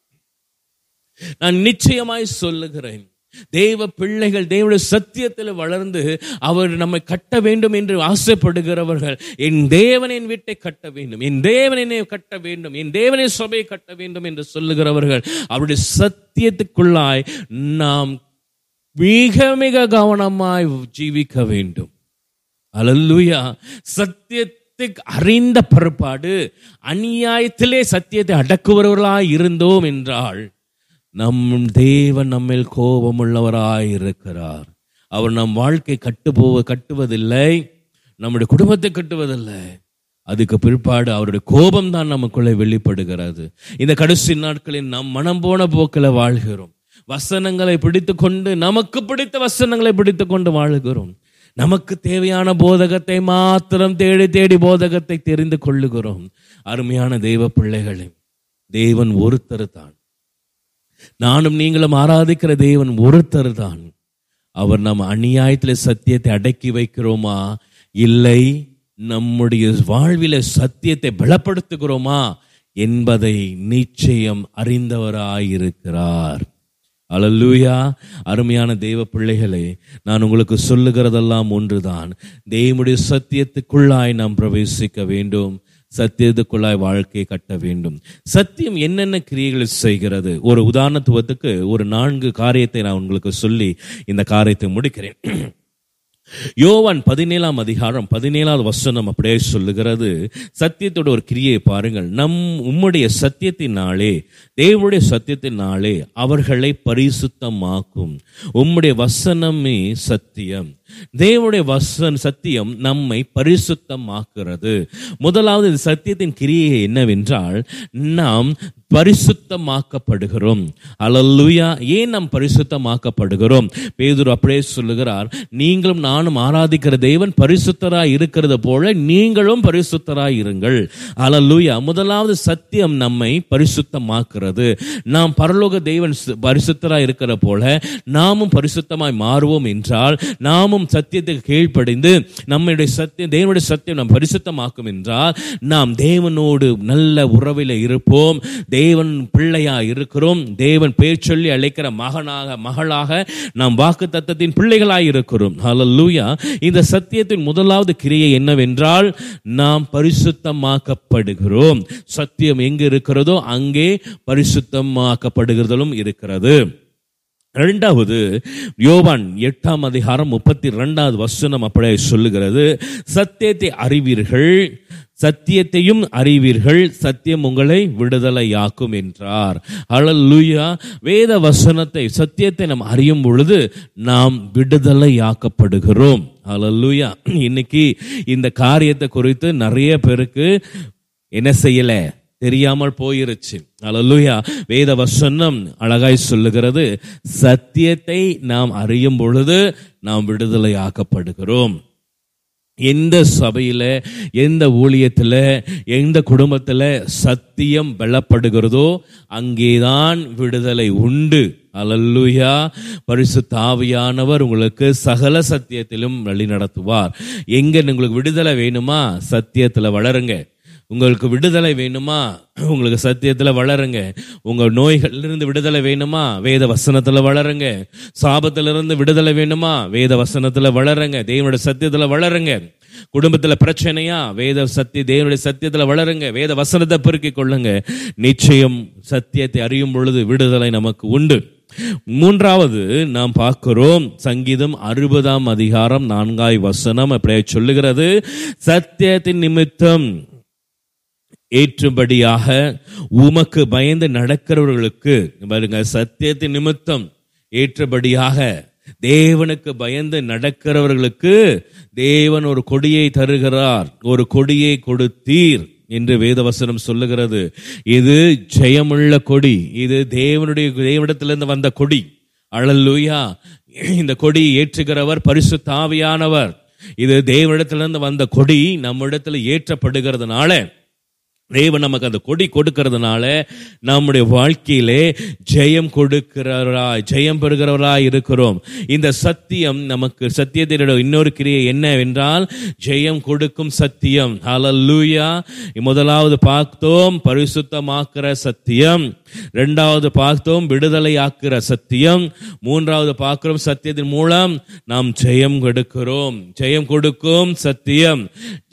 நான் நிச்சயமாய் சொல்லுகிறேன் தேவ பிள்ளைகள் தேவனுடைய சத்தியத்தில் வளர்ந்து அவர் நம்மை கட்ட வேண்டும் என்று ஆசைப்படுகிறவர்கள் என் தேவன் என் வீட்டை கட்ட வேண்டும் என் தேவன் என்னை கட்ட வேண்டும் என் தேவனை சபையை கட்ட வேண்டும் என்று சொல்லுகிறவர்கள் அவருடைய சத்தியத்துக்குள்ளாய் நாம் மிக மிக கவனமாய் ஜீவிக்க வேண்டும். அலல்லுயா. சத்தியத்தை அறிந்த பிற்பாடு அநியாயத்திலே சத்தியத்தை அடக்குபவர்களாய் இருந்தோம் என்றால் நம் தேவன் நம்மில் கோபம் இருக்கிறார் அவர் நம் வாழ்க்கை கட்டுப்போவ கட்டுவதில்லை. நம்முடைய குடும்பத்தை கட்டுவதில்லை. அதுக்கு பிற்பாடு அவருடைய கோபம் தான் நமக்குள்ளே வெளிப்படுகிறது. இந்த கடைசி நாட்களில் நம் மனம் போன போக்கில் வாழ்கிறோம். வசனங்களை பிடித்து கொண்டு நமக்கு பிடித்த வசனங்களை பிடித்து கொண்டு வாழ்கிறோம். நமக்கு தேவையான போதகத்தை மாத்திரம் தேடி தேடி போதகத்தை தெரிந்து கொள்ளுகிறோம். அருமையான தெய்வ பிள்ளைகளே தேவன் ஒருத்தர் தான் நானும் நீங்களும் ஆராதிக்கிற தேவன் ஒருத்தர் தான் அவர் நம் அநியாயத்தில் சத்தியத்தை அடக்கி வைக்கிறோமா? இல்லை. நம்முடைய வாழ்வில சத்தியத்தை பலப்படுத்துகிறோமா? என்பதை நிச்சயம் அறிந்தவராயிருக்கிறார். அலல்லூயா. அருமையான தெய்வ பிள்ளைகளே நான் உங்களுக்கு சொல்லுகிறதெல்லாம் ஒன்றுதான். தேவனுடைய சத்தியத்துக்குள்ளாய் நாம் பிரவேசிக்க வேண்டும். சத்தியத்துக்குள்ளாய் வாழ்க்கையை கட்ட வேண்டும். சத்தியம் என்னென்ன கிரியைகளை செய்கிறது? ஒரு உதாரணத்துவத்துக்கு ஒரு நான்கு காரியத்தை நான் உங்களுக்கு சொல்லி இந்த காரியத்தை முடிக்கிறேன். யோவான் பதினேழாம் அதிகாரம் பதினேழாவது வசனம் அப்படியே சொல்லுகிறது சத்தியத்தோட ஒரு கிரியை பாருங்கள். நம் உம்முடைய சத்தியத்தினாலே தேவனுடைய சத்தியத்தினாலே அவர்களை பரிசுத்தமாக்கும். உம்முடைய வசனமே சத்தியம். தேவனுடைய வசன் சத்தியம் நம்மை பரிசுத்தமாக்குறது முதலாவது இந்த சத்தியத்தின் கிரியை என்னவென்றால் நாம் பரிசுத்தமாக்கப்படுகிறோம். அலல்லுயா ஏன் நாம் பரிசுத்தமாக்கப்படுகிறோம்? பேதுரு அப்படியே சொல்லுகிறார் நீங்களும் நானும் ஆராதிக்கிற தேவன் பரிசுத்தராய் இருக்கிறது போல நீங்களும் பரிசுத்தராய் இருங்கள். அலல்லுயா முதலாவது சத்தியம் நம்மை பரிசுத்தமாக்குறது நாம் பரலோக தேவன் பரிசுத்தராய் இருக்கிற போல நாமும் பரிசுத்தமாய் மாறுவோம் என்றால் நாமும் சத்தியத்துக்கு கீழ்ப்படைந்து நம்முடைய சத்தியம் தேவனுடைய சத்தியம் நாம் பரிசுத்தமாக்கும் என்றால் நாம் தேவனோடு நல்ல உறவில் இருப்போம். தேவன் பிள்ளையா இருக்கிறோம். தேவன் பேர் சொல்லி அழைக்கிற மகனாக மகளாக நாம் வாக்கு தத்தத்தின் பிள்ளைகளாக இருக்கிறோம். ஹலல்லூயா இந்த சத்தியத்தின் முதலாவது கிரியை என்னவென்றால் நாம் பரிசுத்தமாக்கப்படுகிறோம். சத்தியம் எங்கு இருக்கிறதோ அங்கே பரிசுத்தமாக்கப்படுகிறதும் இருக்கிறது. ரெண்டாவது யோவான் எட்டாம் அதிகாரம் முப்பத்தி ரெண்டாவது வசனம் அப்படியே சொல்லுகிறது. சத்தியத்தை அறிவீர்கள் சத்தியத்தையும் அறிவீர்கள் சத்தியம் உங்களை விடுதலையாக்கும் என்றார். அழல்லுயா வேத வசனத்தை சத்தியத்தை நாம் அறியும் பொழுது நாம் விடுதலையாக்கப்படுகிறோம். அழல்லுயா இன்னைக்கு இந்த காரியத்தை குறித்து நிறைய பேருக்கு என்ன செய்யலை? தெரியாமல் போயிருச்சு. அல்லேலூயா வேத வசனம் அழகாய் சொல்லுகிறது சத்தியத்தை நாம் அறியும் பொழுது நாம் விடுதலையாக்கப்படுகிறோம். எந்த சபையில் எந்த ஊழியத்தில் எந்த குடும்பத்தில் சத்தியம் வெல்லப்படுகிறதோ அங்கேதான் விடுதலை உண்டு. அலல்லுயா பரிசு தாவியானவர் உங்களுக்கு சகல சத்தியத்திலும் வழி நடத்துவார் எங்க உங்களுக்கு விடுதலை வேணுமா? சத்தியத்தில் வளருங்க. உங்களுக்கு விடுதலை வேணுமா? உங்களுக்கு சத்தியத்தில் வளருங்க. உங்கள் நோய்களிலிருந்து விடுதலை வேணுமா? வேத வசனத்தில் வளருங்க. சாபத்திலிருந்து விடுதலை வேணுமா? வேத வசனத்தில் வளருங்க. தேவனுடைய சத்தியத்தில் வளருங்க. குடும்பத்தில் பிரச்சனையா? வேத சத்திய தேவனுடைய சத்தியத்தில் வளருங்க. வேத வசனத்தை பெருக்கிக் கொள்ளுங்க. நிச்சயம் சத்தியத்தை அறியும் பொழுது விடுதலை நமக்கு உண்டு. மூன்றாவது நாம் பார்க்கிறோம். சங்கீதம் அறுபதாம் அதிகாரம் நான்காய் வசனம் அப்படியே சொல்லுகிறது. சத்தியத்தின் நிமித்தம் ஏற்றும்படியாக உமக்கு பயந்து நடக்கிறவர்களுக்கு பாருங்க சத்தியத்தின் நிமித்தம் ஏற்றபடியாக தேவனுக்கு பயந்து நடக்கிறவர்களுக்கு தேவன் ஒரு கொடியை தருகிறார் ஒரு கொடியை கொடுத்தீர் என்று வேதவசனம் சொல்லுகிறது. இது ஜெயமுள்ள கொடி இது தேவனுடைய தேவனிடத்திலிருந்து வந்த கொடி. அழல்லூயா இந்த கொடி ஏற்றுகிறவர் பரிசு தாவியானவர். இது தேவனிடத்திலிருந்து வந்த கொடி நம்மிடத்தில் ஏற்றப்படுகிறதுனால தேவன் நமக்கு அந்த கொடி கொடுக்கறதுனால நம்முடைய வாழ்க்கையிலே ஜெயம் கொடுக்கிறவராய் ஜெயம் பெறுகிறவராய் இருக்கிறோம். இந்த சத்தியம் நமக்கு சத்தியத்தினோட இன்னொரு கிரியை என்னவென்றால் ஜெயம் கொடுக்கும் சத்தியம். ஹலல்லூயா முதலாவது பார்த்தோம் பரிசுத்தமாக்குற சத்தியம். இரண்டாவது பார்த்தோம் விடுதலையாக்குற சத்தியம். மூன்றாவது பார்க்கிறோம் சத்தியத்தின் மூலம் நாம் ஜெயம் கொடுக்கிறோம். ஜெயம் கொடுக்கும் சத்தியம்.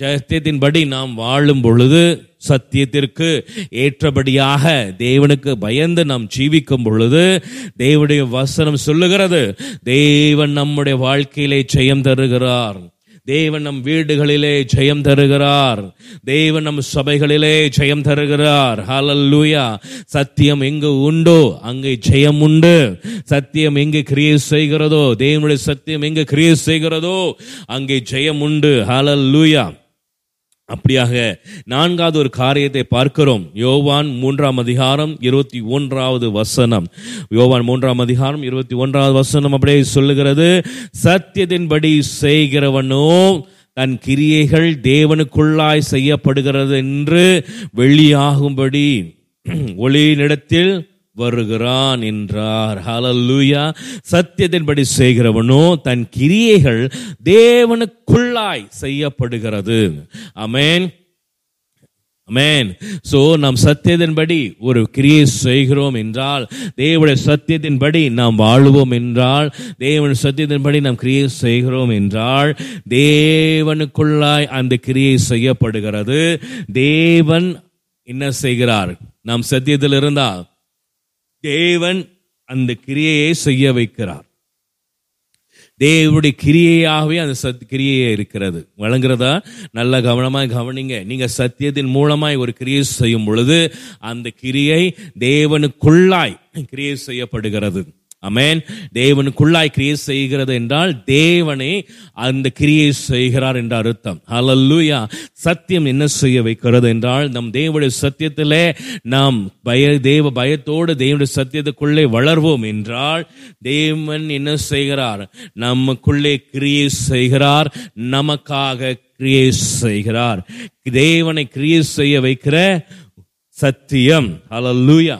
சத்தியத்தின்படி நாம் வாழும் பொழுது சத்தியத்திற்கு ஏற்றபடியாக தேவனுக்கு பயந்து நாம் ஜீவிக்கும் பொழுது தேவனுடைய வசனம் சொல்லுகிறது தேவன் நம்முடைய வாழ்க்கையிலே ஜெயம் தருகிறார். தேவன் நம் வீடுகளிலே ஜெயம் தருகிறார். தேவன் நம் சபைகளிலே ஜெயம் தருகிறார். ஹலல்லூயா சத்தியம் எங்கு உண்டோ அங்கே ஜெயம் உண்டு. சத்தியம் எங்கு கிரியை செய்கிறதோ தேவனுடைய சத்தியம் எங்கு கிரியை செய்கிறதோ அங்கே ஜெயம் உண்டு. ஹலல்லூயா அப்படியாக நான்காவது ஒரு காரியத்தை பார்க்கிறோம். யோவான் மூன்றாம் அதிகாரம் இருபத்தி ஒன்றாவது வசனம். யோவான் மூன்றாம் அதிகாரம் இருபத்தி ஒன்றாவது வசனம் அப்படியே சொல்லுகிறது. சத்தியத்தின்படி செய்கிறவனோ தன் கிரியைகள் தேவனுக்குள்ளாய் செய்யப்படுகிறது என்று வெளியாகும்படி ஒளியினிடத்தில் வருகிறான் என்றார். ஹலல்லூயா சத்தியத்தின்படி செய்கிறவனோ தன் கிரியைகள் தேவனுக்குள் தேவனுக்குள்ளாய் செய்யப்படுகிறது. அமேன் அமேன் சோ நாம் சத்தியத்தின்படி ஒரு கிரியை செய்கிறோம் என்றால் தேவனுடைய சத்தியத்தின்படி நாம் வாழுவோம் என்றால் தேவனுடைய சத்தியத்தின்படி நாம் கிரியை செய்கிறோம் என்றால் தேவனுக்குள்ளாய் அந்த கிரியை செய்யப்படுகிறது. தேவன் என்ன செய்கிறார்? நாம் சத்தியத்தில் இருந்தால் தேவன் அந்த கிரியையை செய்ய வைக்கிறார். தேவனுடைய கிரியையாகவே அந்த சத் கிரியையே இருக்கிறது. வழங்குறதா நல்ல கவனமாக கவனிங்க. நீங்க சத்தியத்தின் மூலமாய் ஒரு கிரியை செய்யும் பொழுது அந்த கிரியை தேவனுக்குள்ளாய் கிரியை செய்யப்படுகிறது. அமேன் தேவனுக்குள்ளாய் கிரியை செய்கிறது என்றால் தேவனே அந்த கிரியை செய்கிறார் என்ற அர்த்தம். அலல்லூயா சத்தியம் என்ன செய்ய வைக்கிறது என்றால் நம் தேவனுடைய சத்தியத்திலே நாம் பய தேவ பயத்தோடு தேவனுடைய சத்தியத்துக்குள்ளே வளர்வோம் என்றால் தேவன் என்ன செய்கிறார்? நமக்குள்ளே கிரியை செய்கிறார். நமக்காக கிரியை செய்கிறார். தேவனை கிரியை செய்ய வைக்கிற சத்தியம். அலல்லூயா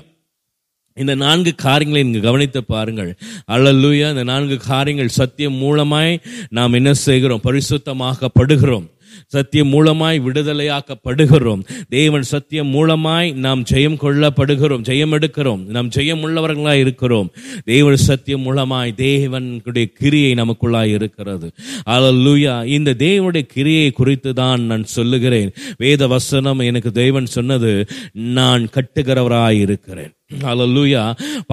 இந்த நான்கு காரியங்களை நீங்கள் கவனித்து பாருங்கள். அல்லல்லூயா இந்த நான்கு காரியங்கள் சத்தியம் மூலமாய் நாம் என்ன செய்கிறோம்? பரிசுத்தமாக்கப்படுகிறோம். சத்தியம் மூலமாய் விடுதலையாக்கப்படுகிறோம். தேவன் சத்தியம் மூலமாய் நாம் ஜெயம் கொள்ளப்படுகிறோம். ஜெயம் எடுக்கிறோம். நாம் ஜெயம் உள்ளவர்களாய் இருக்கிறோம். தேவன் சத்தியம் மூலமாய் தேவனுடைய கிரியை நமக்குள்ளாய் இருக்கிறது. அல்லூயா இந்த தேவனுடைய கிரியை குறித்து தான் நான் சொல்லுகிறேன். வேத வசனம் எனக்கு தேவன் சொன்னது நான் கட்டுகிறவராய் இருக்கிறேன். அலலுயா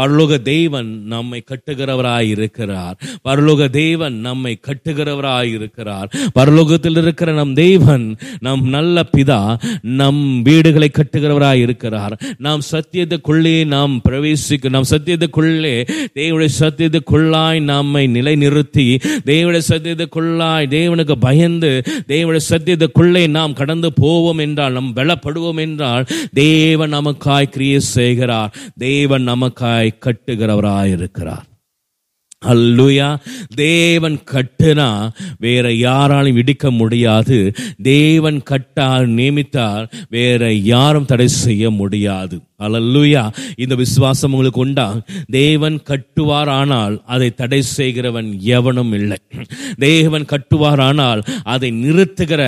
பரலோக தேவன் நம்மை கட்டுகிறவராய் இருக்கிறார் பரலோக தேவன் நம்மை கட்டுகிறவராய் இருக்கிறார் பரலோகத்தில் இருக்கிற நம் தேவன் நம் நல்ல பிதா நம் வீடுகளை கட்டுகிறவராய் இருக்கிறார் நாம் சத்தியத்துக்குள்ளே நாம் பிரவேசிக்க நாம் சத்தியத்துக்குள்ளே தேவனுடைய சத்தியத்துக்குள்ளாய் நம்மை நிலைநிறுத்தி தேவனுடைய சத்தியத்துக்குள்ளாய் தேவனுக்கு பயந்து தேவனுடைய சத்தியத்துக்குள்ளே நாம் கடந்து போவோம் என்றால் நாம் பலப்படுவோம் என்றால் தேவன் நமக்காய் கிரியை செய்கிறார். தேவன் நமக்காய் கட்டுகிறவராய் இருக்கிறார் அல்லுயா தேவன் கட்டுனா வேற யாராலும் இடிக்க முடியாது. தேவன் கட்டால் நியமித்தால் வேற யாரும் தடை செய்ய முடியாது. அலல்லுயா இந்த விசுவாசம் உங்களுக்கு உண்டா? தேவன் கட்டுவார் ஆனால் அதை தடை செய்கிறவன் எவனும் இல்லை. தேவன் கட்டுவார் ஆனால் அதை நிறுத்துகிற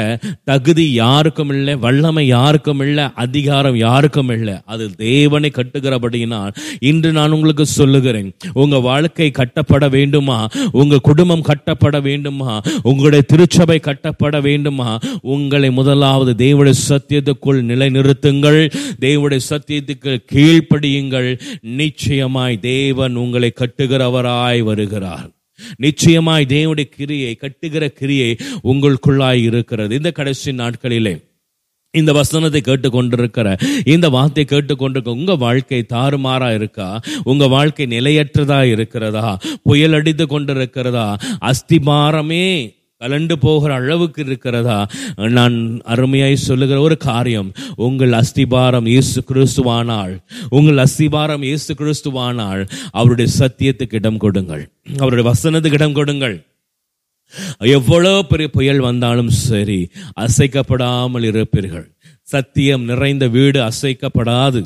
தகுதி யாருக்கும் இல்லை வல்லமை யாருக்கும் இல்லை அதிகாரம் யாருக்கும் இல்லை. அது தேவனை கட்டுகிறபடியினால் இன்று நான் உங்களுக்கு சொல்லுகிறேன் உங்க வாழ்க்கை கட்டப்பட வேண்டுமா? உங்க குடும்பம் கட்டப்பட வேண்டுமா? உங்களுடைய திருச்சபை கட்டப்பட வேண்டுமா? உங்களை முதலாவது தேவடைய சத்தியத்துக்குள் நிலைநிறுத்துங்கள். தேவடைய சத்தியத்துக்கு கீழ்ப்படியுங்கள். நிச்சயமாய் தேவன் உங்களை கட்டுகிறவராய் வருகிறார். நிச்சயமாய் தேவனுடைய கிரியை கட்டுகிற கிரியை உங்களுக்குள்ளாய் இருக்கிறது. இந்த கடைசி நாட்களிலே இந்த வசனத்தை கேட்டுக்கொண்டிருக்கிற இந்த வார்த்தை கேட்டுக்கொண்டிருக்க உங்க வாழ்க்கை தாறுமாறா இருக்கா? உங்க வாழ்க்கை நிலையற்றதா இருக்கிறதா? புயல் அடித்து கொண்டிருக்கிறதா? அஸ்திபாரமே கலண்டு போகிற அளவுக்கு இருக்கிறதா? நான் அருமையாய் சொல்லுகிற ஒரு காரியம் உங்கள் அஸ்திபாரம் இயேசு கிறிஸ்துவானால் உங்கள் அஸ்திபாரம் இயேசு கிறிஸ்துவானால் அவருடைய சத்தியத்துக்கு இடம் கொடுங்கள். அவருடைய வசனத்துக்கு இடம் கொடுங்கள். எவ்வளோ பெரிய புயல் வந்தாலும் சரி அசைக்கப்படாமல் இருப்பீர்கள். சத்தியம் நிறைந்த வீடு அசைக்கப்படாது.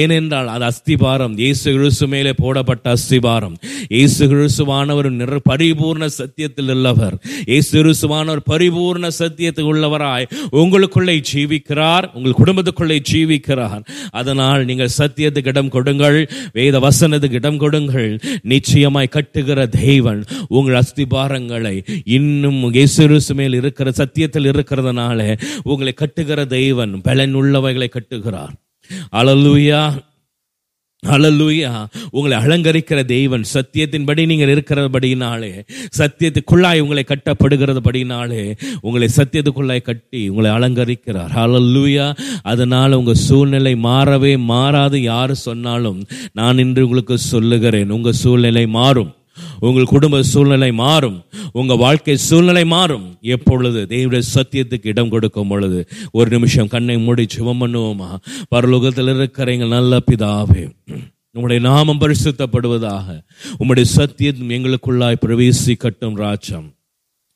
ஏனென்றால் அது அஸ்திபாரம். இயேசு கிறிஸ்து மேலே போடப்பட்ட அஸ்திபாரம். இயேசு கிறிஸ்துவானவர் நிற பரிபூர்ண சத்தியத்தில் உள்ளவர் இயேசு கிறிஸ்துவானவர் பரிபூர்ண சத்தியத்தில் உள்ளவராய் உங்களுக்குள்ளே ஜீவிக்கிறார் உங்கள் குடும்பத்துக்குள்ளே ஜீவிக்கிறார். அதனால் நீங்கள் சத்தியத்துக்கு இடம் கொடுங்கள் வேத வசனத்துக்கு இடம் கொடுங்கள். நிச்சயமாய் கட்டுகிற தெய்வன் உங்கள் அஸ்திபாரங்களை இன்னும் இயேசு கிறிஸ்து மேல் இருக்கிற சத்தியத்தில் இருக்கிறதுனால உங்களை கட்டுகிற தெய்வன் பலன் உள்ளவைகளை கட்டுகிறார். அலலுயா அலலுயா உங்களை அலங்கரிக்கிற தெய்வன் சத்தியத்தின்படி நீங்கள் இருக்கிறபடினாலே சத்தியத்துக்குள்ளாய் உங்களை கட்டப்படுகிறதுபடினாலே உங்களை சத்தியத்துக்குள்ளாய் கட்டி உங்களை அலங்கரிக்கிறார். அலலூயா அதனால் உங்கள் சூழ்நிலை மாறவே மாறாது. யார் சொன்னாலும் நான் இன்று உங்களுக்கு சொல்லுகிறேன். உங்கள் சூழ்நிலை மாறும். உங்கள் குடும்ப சூழ்நிலை மாறும். உங்கள் வாழ்க்கை சூழ்நிலை மாறும். எப்பொழுது தேவனுடைய சத்தியத்துக்கு இடம் கொடுக்கும் பொழுது ஒரு நிமிஷம் கண்ணை மூடி சிவம் பண்ணுவோமா? பரலோகத்தில் இருக்கிற எங்கள் நல்ல பிதாவே உங்களுடைய நாமம் பரிசுத்தப்படுவதாக உங்களுடைய சத்தியம் எங்களுக்குள்ளாய் பிரவேசிக்கட்டும் ராஜம்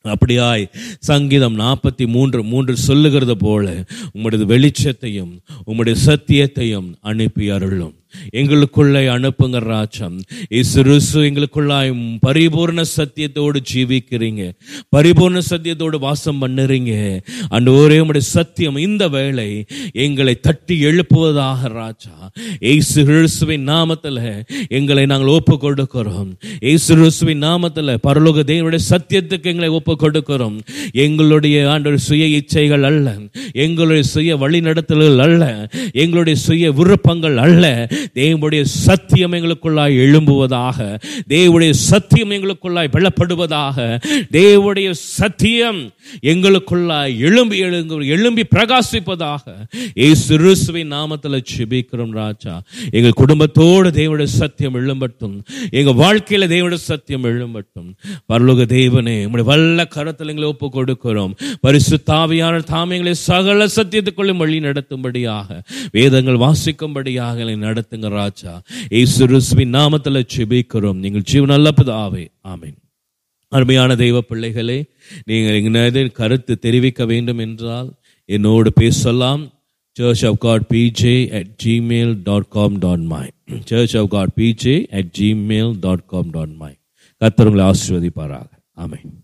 அப்படியாய் சங்கீதம் நாற்பத்தி மூன்று மூன்று சொல்லுகிறது போல உங்களுடைய வெளிச்சத்தையும் உங்களுடைய சத்தியத்தையும் அனுப்பி அருளும். எங்களுக்குள்ளே அனுப்புங்க ராஜம். இசுருசு எங்களுக்குள்ளாய் பரிபூர்ண சத்தியத்தோடு ஜீவிக்கிறீங்க. பரிபூர்ண சத்தியத்தோடு வாசம் பண்ணுறீங்க. அந்த ஒரே உடைய சத்தியம் இந்த வேளை எங்களை தட்டி எழுப்புவதாக ராஜா. ஏசு கிறிஸ்துவின் நாமத்தில் எங்களை நாங்கள் ஒப்பு கொடுக்கிறோம் ஏசு கிறிஸ்துவின் நாமத்தில் பரலோக தேவனுடைய சத்தியத்துக்கு எங்களை ஒப்பு கொடுக்கிறோம் எங்களுடைய ஆண்டு சுய இச்சைகள் அல்ல. எங்களுடைய சுய வழிநடத்தல்கள் அல்ல. எங்களுடைய சுய விருப்பங்கள் அல்ல. தேவனுடைய சத்தியம் எங்களுக்குள்ளாய் எழும்புவதாக தேவனுடைய சத்தியம் எங்களுக்குள்ளாய் வெள்ளப்படுவதாக தேவனுடைய சத்தியம் எங்களுக்குள்ளாய் எழும்பி எழுங்கு எழும்பி பிரகாசிப்பதாக. ஏ கிறிஸ்துவின் நாமத்தில் செபிக்கிறோம் ராஜா. எங்கள் குடும்பத்தோடு தேவனுடைய சத்தியம் எழும்பட்டும். எங்க வாழ்க்கையில தேவனுடைய சத்தியம் எழும்பட்டும். பரலோக தேவனே உங்களுடைய வல்ல கரத்தில் எங்களை ஒப்பு கொடுக்கிறோம் பரிசு தாவியான தாமியங்களை சகல சத்தியத்துக்குள்ளும் வழி நடத்தும்படியாக வேதங்கள் வாசிக்கும்படியாக நடத்த நடத்துங்க ராஜா ஏசு கிறிஸ்துவின் நாமத்தில் செபிக்கிறோம் நீங்கள் ஜீவன் நல்ல பிதாவே ஆமேன் அருமையான தெய்வ பிள்ளைகளே நீங்கள் எங்கேயாவது கருத்து தெரிவிக்க வேண்டும் என்றால் என்னோடு பேசலாம் church of God PJ at Gmail dot com dot my church of God PJ at Gmail dot com dot my உங்களை ஆசீர்வதிப்பாராக ஆமென்